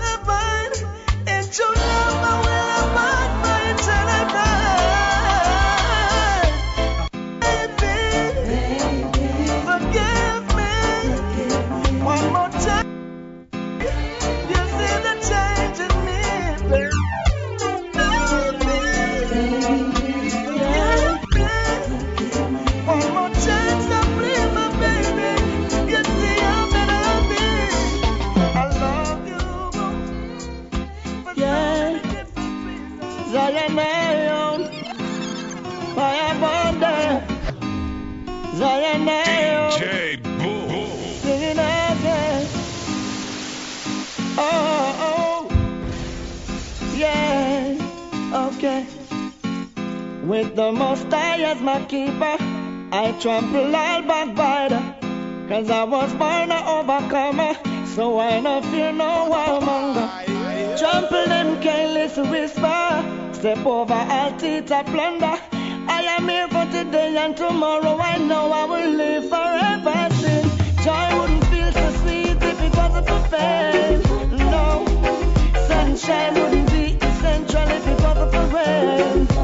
With the Most High as my keeper, I trample all backbiter. Cause I was born a overcomer, so I no fear no warmonger. Trample them careless whisper, step over all teeter plunder. I am here for today and tomorrow, I know I will live forever since. Joy wouldn't feel so sweet if it wasn't for pain. no. Sunshine wouldn't be essential if it wasn't for rain.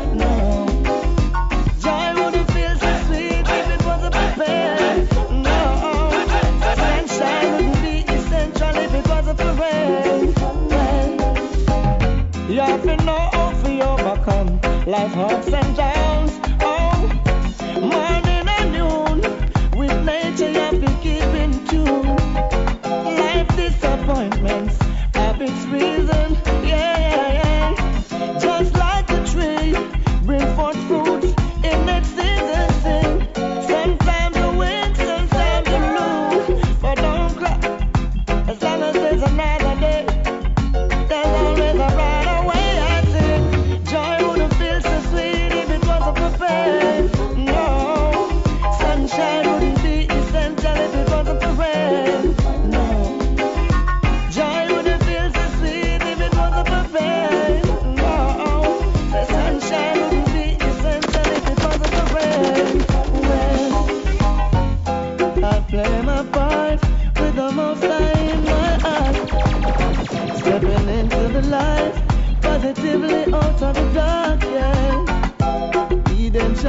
life ups and downs.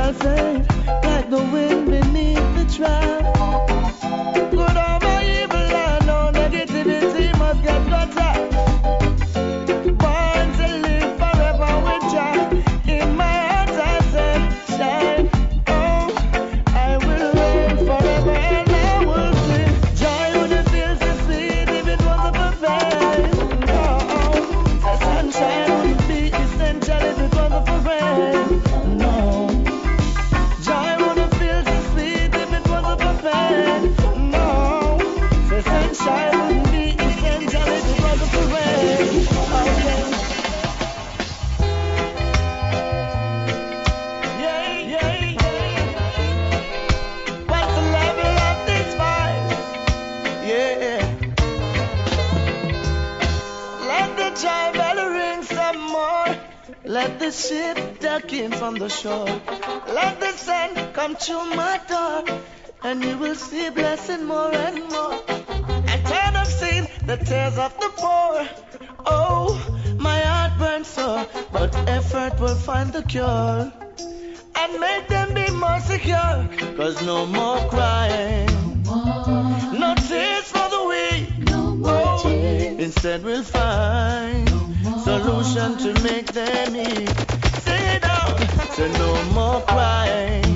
like the wind beneath the tree. through my door, and you will see blessing more and more. And of seeing the tears of the poor. Oh, my heart burns sore, but effort will find the cure and make them be more secure. Cause no more crying, no, more. no tears for the weak. No more oh, tears. Instead, we'll find no solution to make them eat. Say it say no more crying.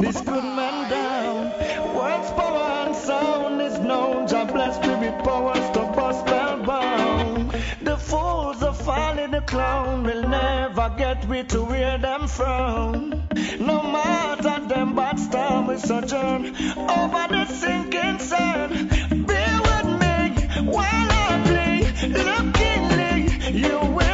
a clown will never get me to where them from. No matter them bad storm we sojourn over the sinking sun. Be with me while I play, lookingly you will.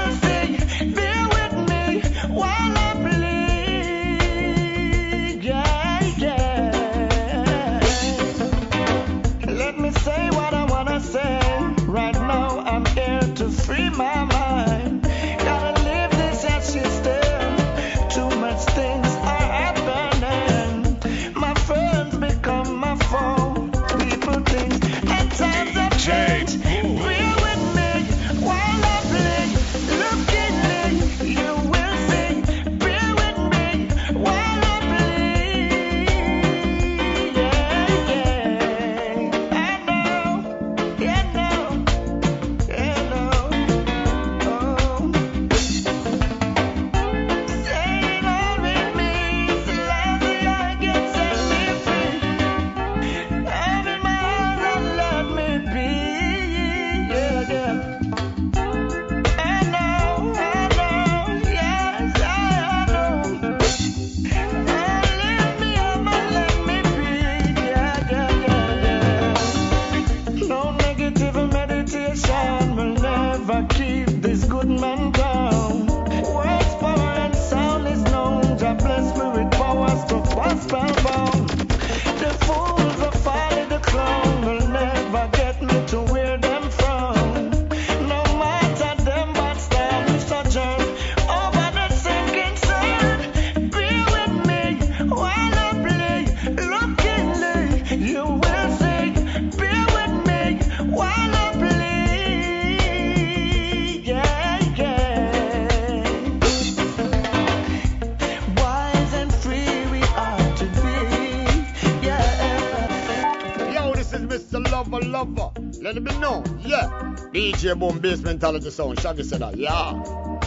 Mr. Lover Lover. Let me know. Yeah. DJ Boom Bass Mentality Sound. Shaggy said that. Yeah.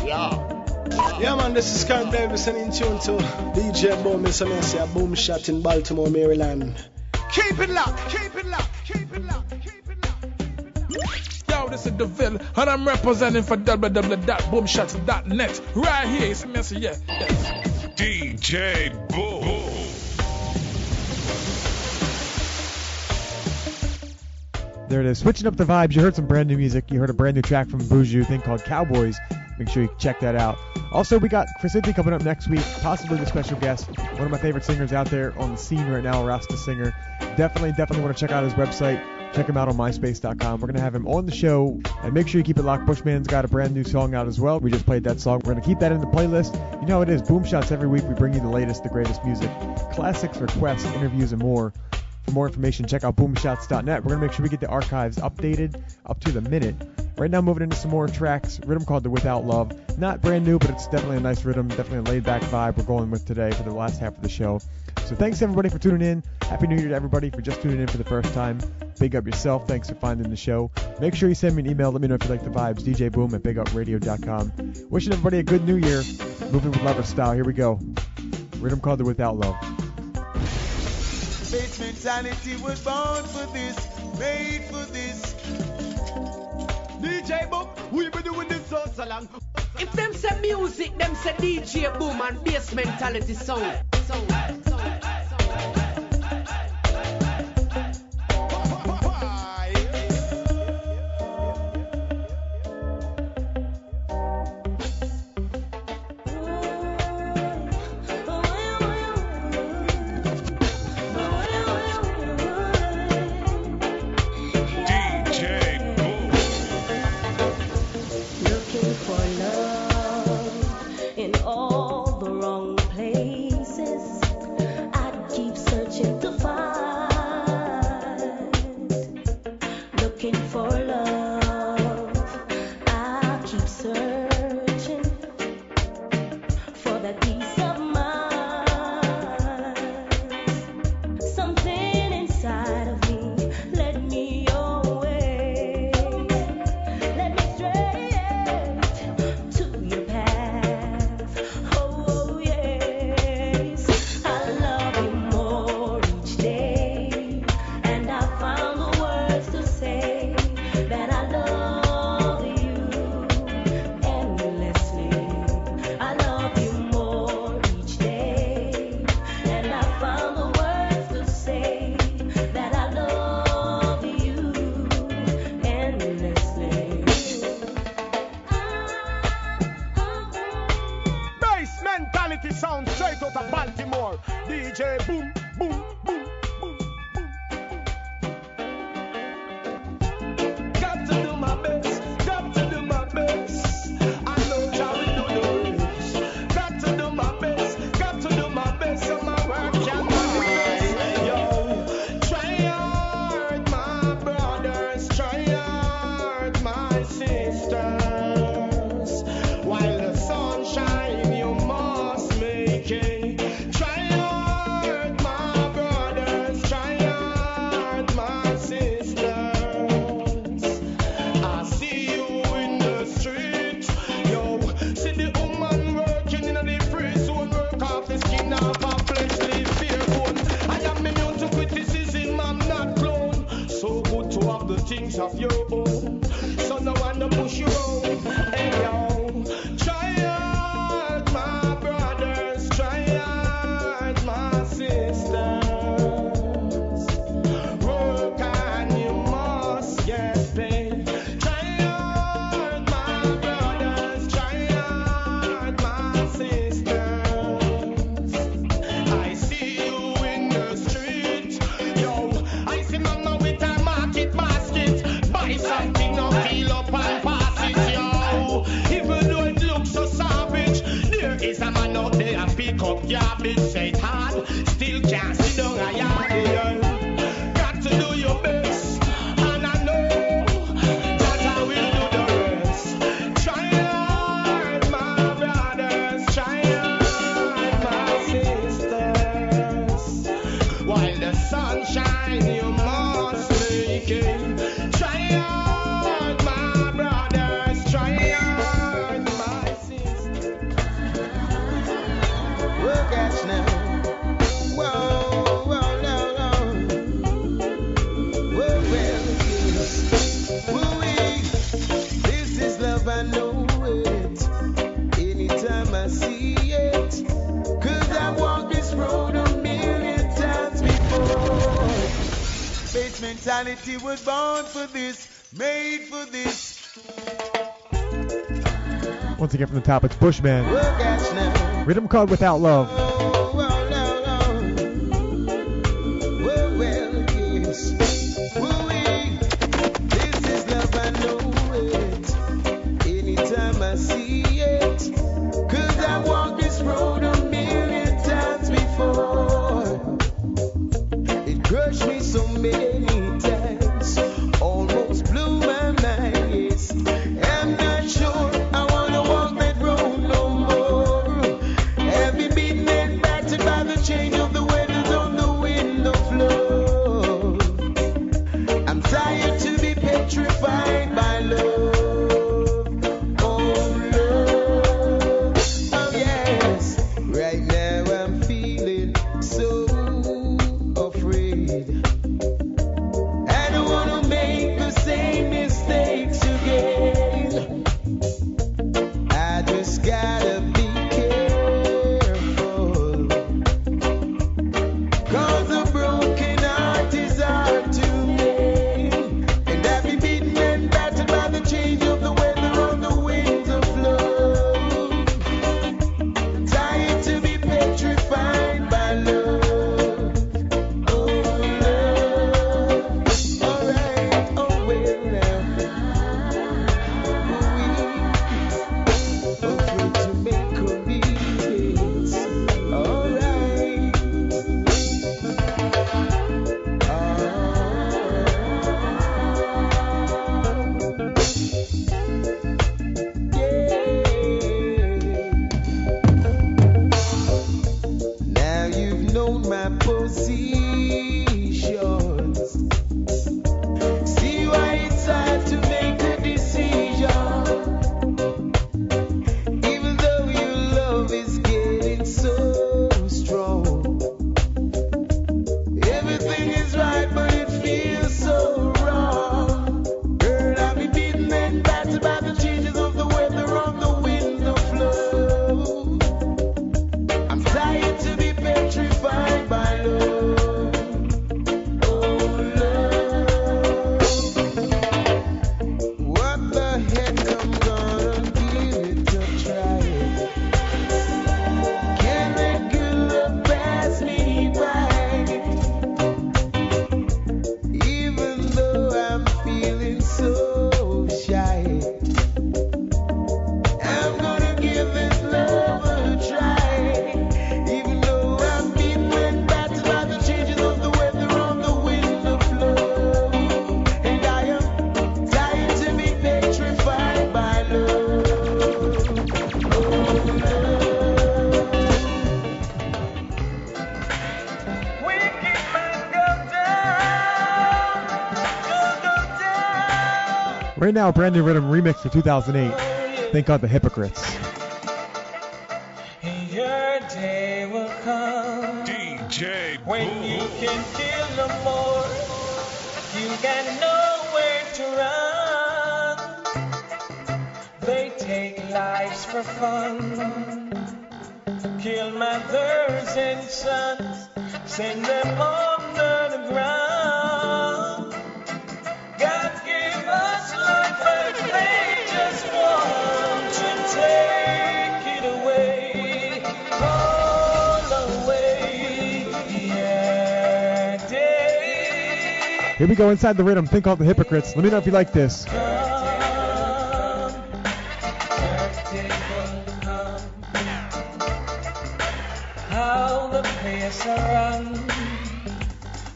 Yeah. Yeah, man, this is Karen Davis and in tune to DJ Boom and Samantha Boom Shot in Baltimore, Maryland. Keep it locked, keep it locked, keep it locked. Keep it locked. Yo, this is DeVille, and I'm representing for www.boomshots.net. Right here, it's Messi, yeah. DJ Boom. There it is. Switching up the vibes. You heard some brand new music. You heard a brand new track from Buju, thing called Cowboys. Make sure you check that out. Also, we got Chrisinti coming up next week, possibly the special guest. One of my favorite singers out there on the scene right now, Rasta Singer. Definitely, definitely want to check out his website. Check him out on myspace.com. We're going to have him on the show. And make sure you keep it locked. Bushman's got a brand new song out as well. We just played that song. We're going to keep that in the playlist. You know how it is. Boom Shots every week. We bring you the latest, the greatest music, classics, requests, interviews, and more. For more information, check out boomshots.net. We're going to make sure we get the archives updated up to the minute. Right now, moving into some more tracks. Rhythm called the Without Love. Not brand new, but it's definitely a nice rhythm. Definitely a laid back vibe we're going with today for the last half of the show. So thanks everybody for tuning in. Happy New Year to everybody for just tuning in for the first time. Big up yourself. Thanks for finding the show. Make sure you send me an email. Let me know if you like the vibes. DJ Boom at bigupradio.com. Wishing everybody a good New Year. Moving with lover style. Here we go. Rhythm called the Without Love. Bass mentality was born for this, made for this. DJ Boom, we been doing this so, so long. If them say music, them say DJ Boom and bass mentality sound. sound, sound. DJ Once again from the top, it's Bushman. Well, catch now. Rhythm called Without Love. Right now, brand new rhythm remix for 2008. Thank God the hypocrites. Your day will come DJ when you can kill no more. You got nowhere to run. They take lives for fun. Kill mothers and sons, send them under Here we go inside the rhythm. Think called the hypocrites. Let me know if you like this.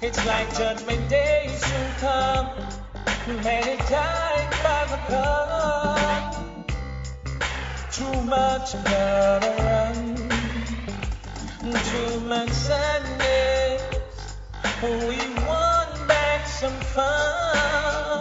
It's like judgment day soon come. Many by the gun. Too much. Too much sadness. We want some fun.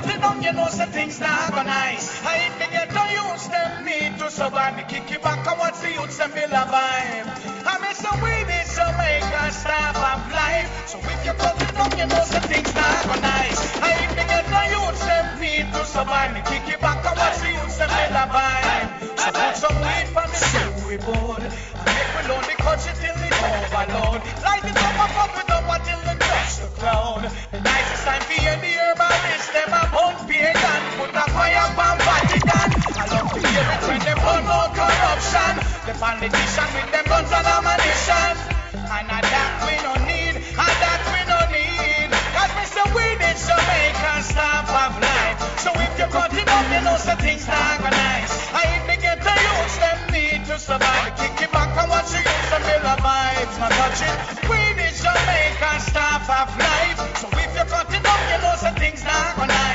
Cut it down, you know some things not go nice. I ain't get to use them need to survive. Me kick it back and watch the youths and feel a vibe. I Mr. Weed is Jamaican staff of life. So if you cut it down, you know some things not go nice. I ain't get to use them need to survive. Me kick it back and watch the youths and feel a vibe. So put some weed for me so we board. And make we the country till it's overload. A fire Vatican. I love to hear it when them burn out corruption. The politician with them guns and ammunition. And a that we no need, and that we no need. Cause Mr. Weed is Jamaican stamp of life. So if you cut it up, you know some things not go nice. I ain't begin to use them need to survive. Kick it back and watch you use some miller vibes. Not touch it. Weed is Jamaican stamp of life. So if you cut it up, you know some things not go nice.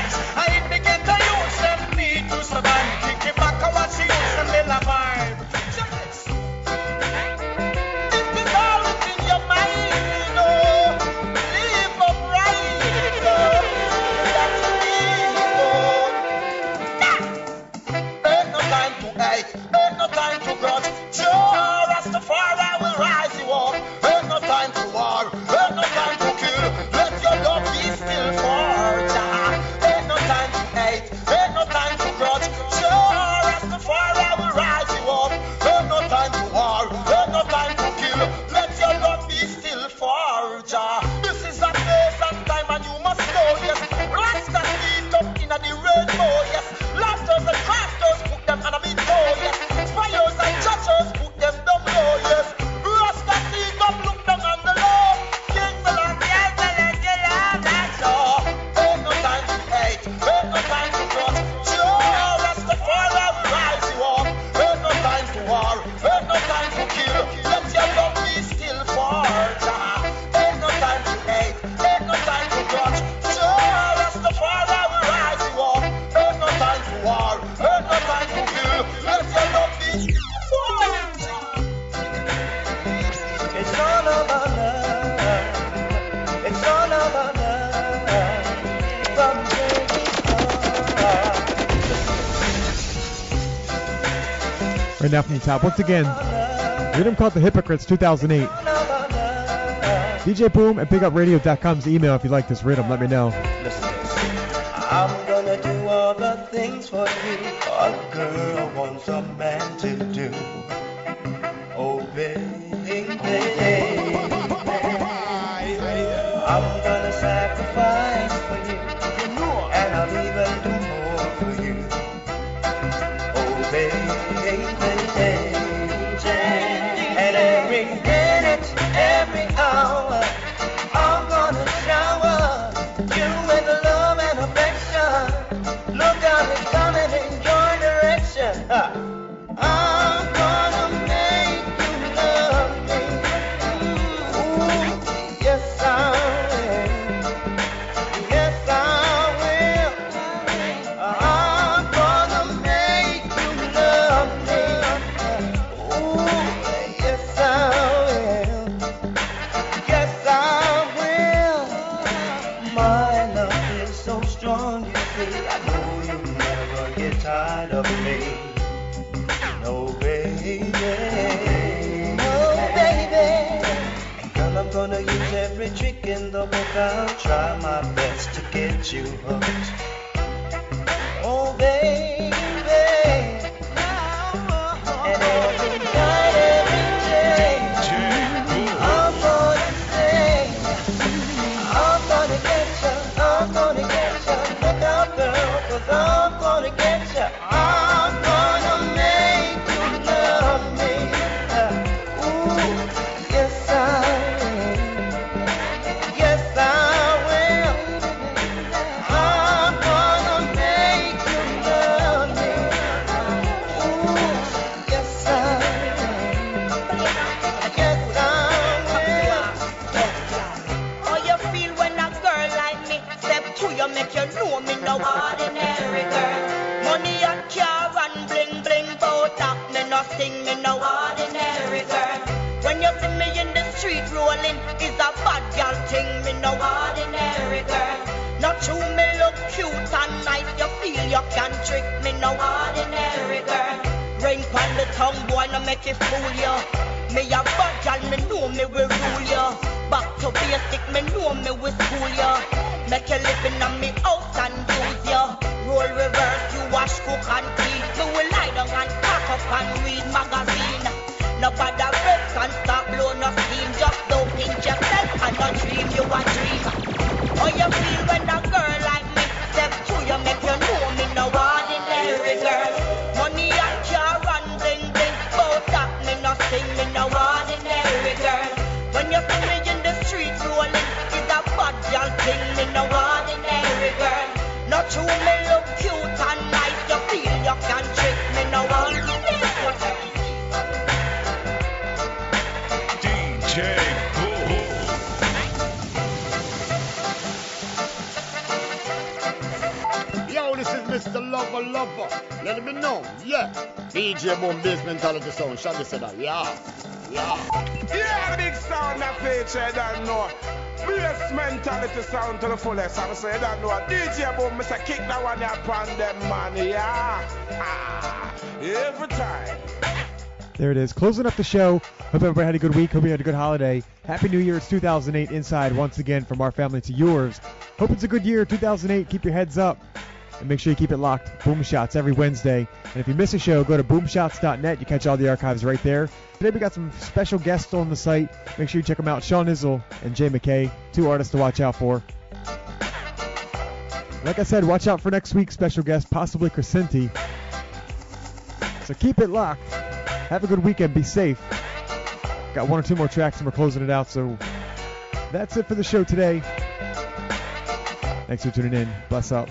Top. Once again, rhythm called the hypocrites 2008. DJ Boom at BigUpRadio.com's email if you like this rhythm. Let me know. I'm gonna do all the things for you a girl wants a man hey, hey, hey. Street rolling, is a bad girl thing, me no ordinary girl. Not true, me look cute and nice, you feel you can trick me, no ordinary girl. Ring on the tongue, boy, no make it fool you. Me a bad girl, me know me will rule you. Back to basic, me know me will school you. Make you live in me house and use you. Roll reverse, you wash, cook and clean. Me will lie down and pack up and read magazine. No bother vex and stop blow no pinch yourself and don't dream you a dream. How you feel when a girl like me step to you, make you know me no ordinary girl. Money and car and bling bling, both that me nothing, me no ordinary girl. When you see me in the street rolling, is a bad girl thing, me no ordinary girl. Not true, me look cute and nice, you feel you can trick me no ordinary this is Mr. Lover Lover. Let me know, yeah. DJ Boom Bass Mentality Sound. Shaggy said that, yeah. Yeah. Yeah, big sound that feature, don't know. Bass mentality sound to the fullest. I'm saying, don't know. DJ Boom, Mr. Kick that one up on them, man, yeah. Ah, every time. There it is. Closing up the show. Hope everybody had a good week. Hope you had a good holiday. Happy New Year. It's 2008 inside once again from our family to yours. Hope it's a good year. 2008. Keep your heads up. And make sure you keep it locked. Boom Shots every Wednesday. And if you miss a show, go to boomshots.net. You catch all the archives right there. Today we got some special guests on the site. Make sure you check them out. Sean Izzle and Jay McKay. Two artists to watch out for. Like I said, watch out for next week's special guest, possibly Chrisinti. So keep it locked. Have a good weekend. Be safe. Got one or two more tracks and we're closing it out. So that's it for the show today. Thanks for tuning in. Bless up.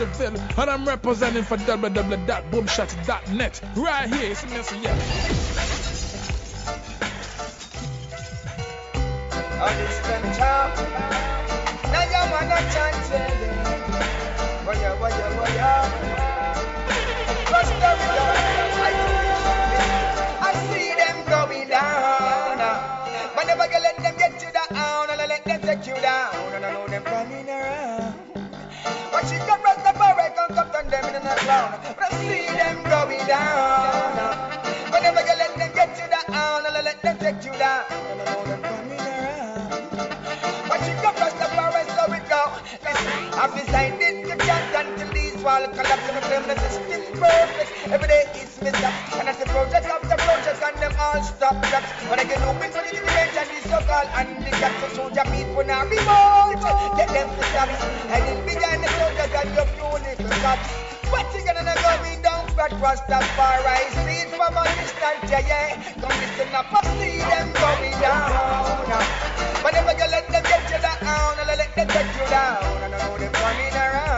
And I'm representing for www.boomshots.net. Right here, it's Mr. Yeah. This them talk. Now you. I I see them going down. But never let them get you down. And let them take you down. Them in the ground. But I see them going down. But never gonna let them get you down. And let them take you down. And I know them coming around. But she got Rastafari, so we go. I've decided to chant until these walls collapse. And the system perfect. Every day it's missed up. And that's the project of the and all stop blocks. But I get open for the dimension, this so-called handicap. So soldier people now revolt. Get them to stop. And in behind the soldiers and your few little cops. What you gonna go me down, but Rastafari see it from a distance, yeah, yeah. Come listen up, I see them going down. But never you let them get you down, and let them take you down. And I know them coming around.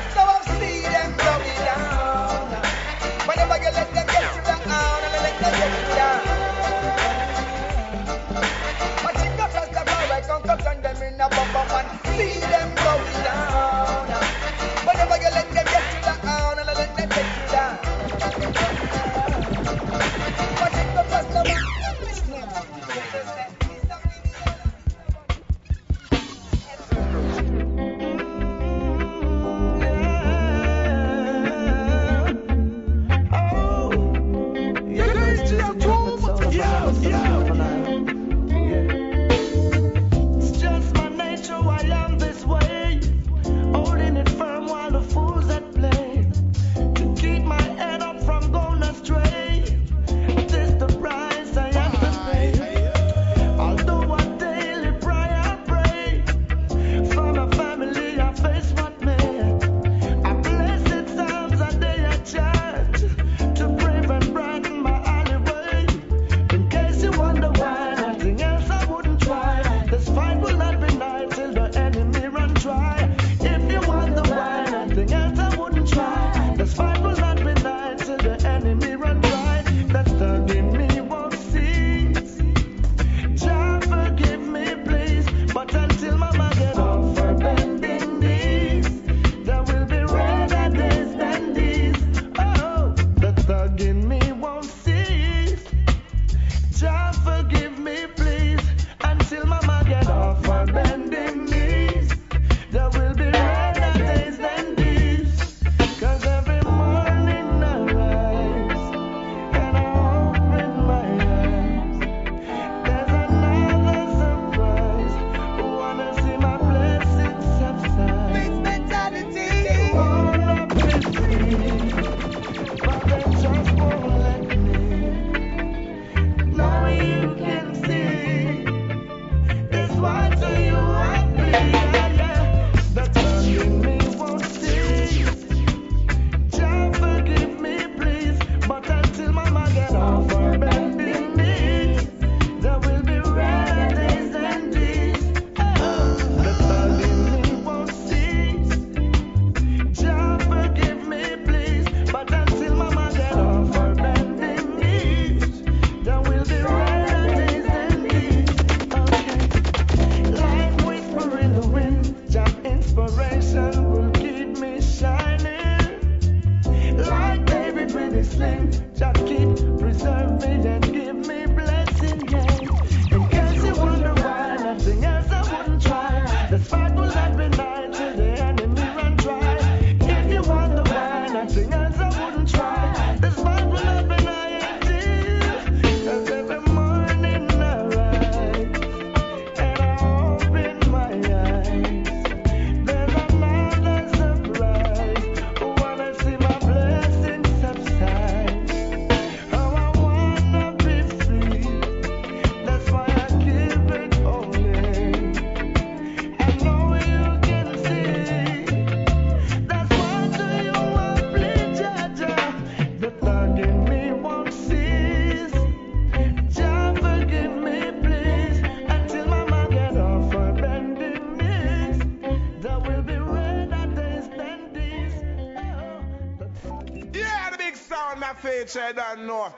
I you don't know.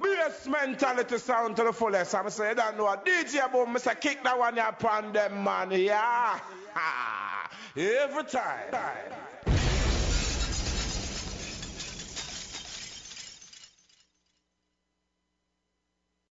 Brace mentality sound to the fullest. I'm saying, you don't know. DJ Boom, Mr. Kick that one upon them, man. Yeah. Every time.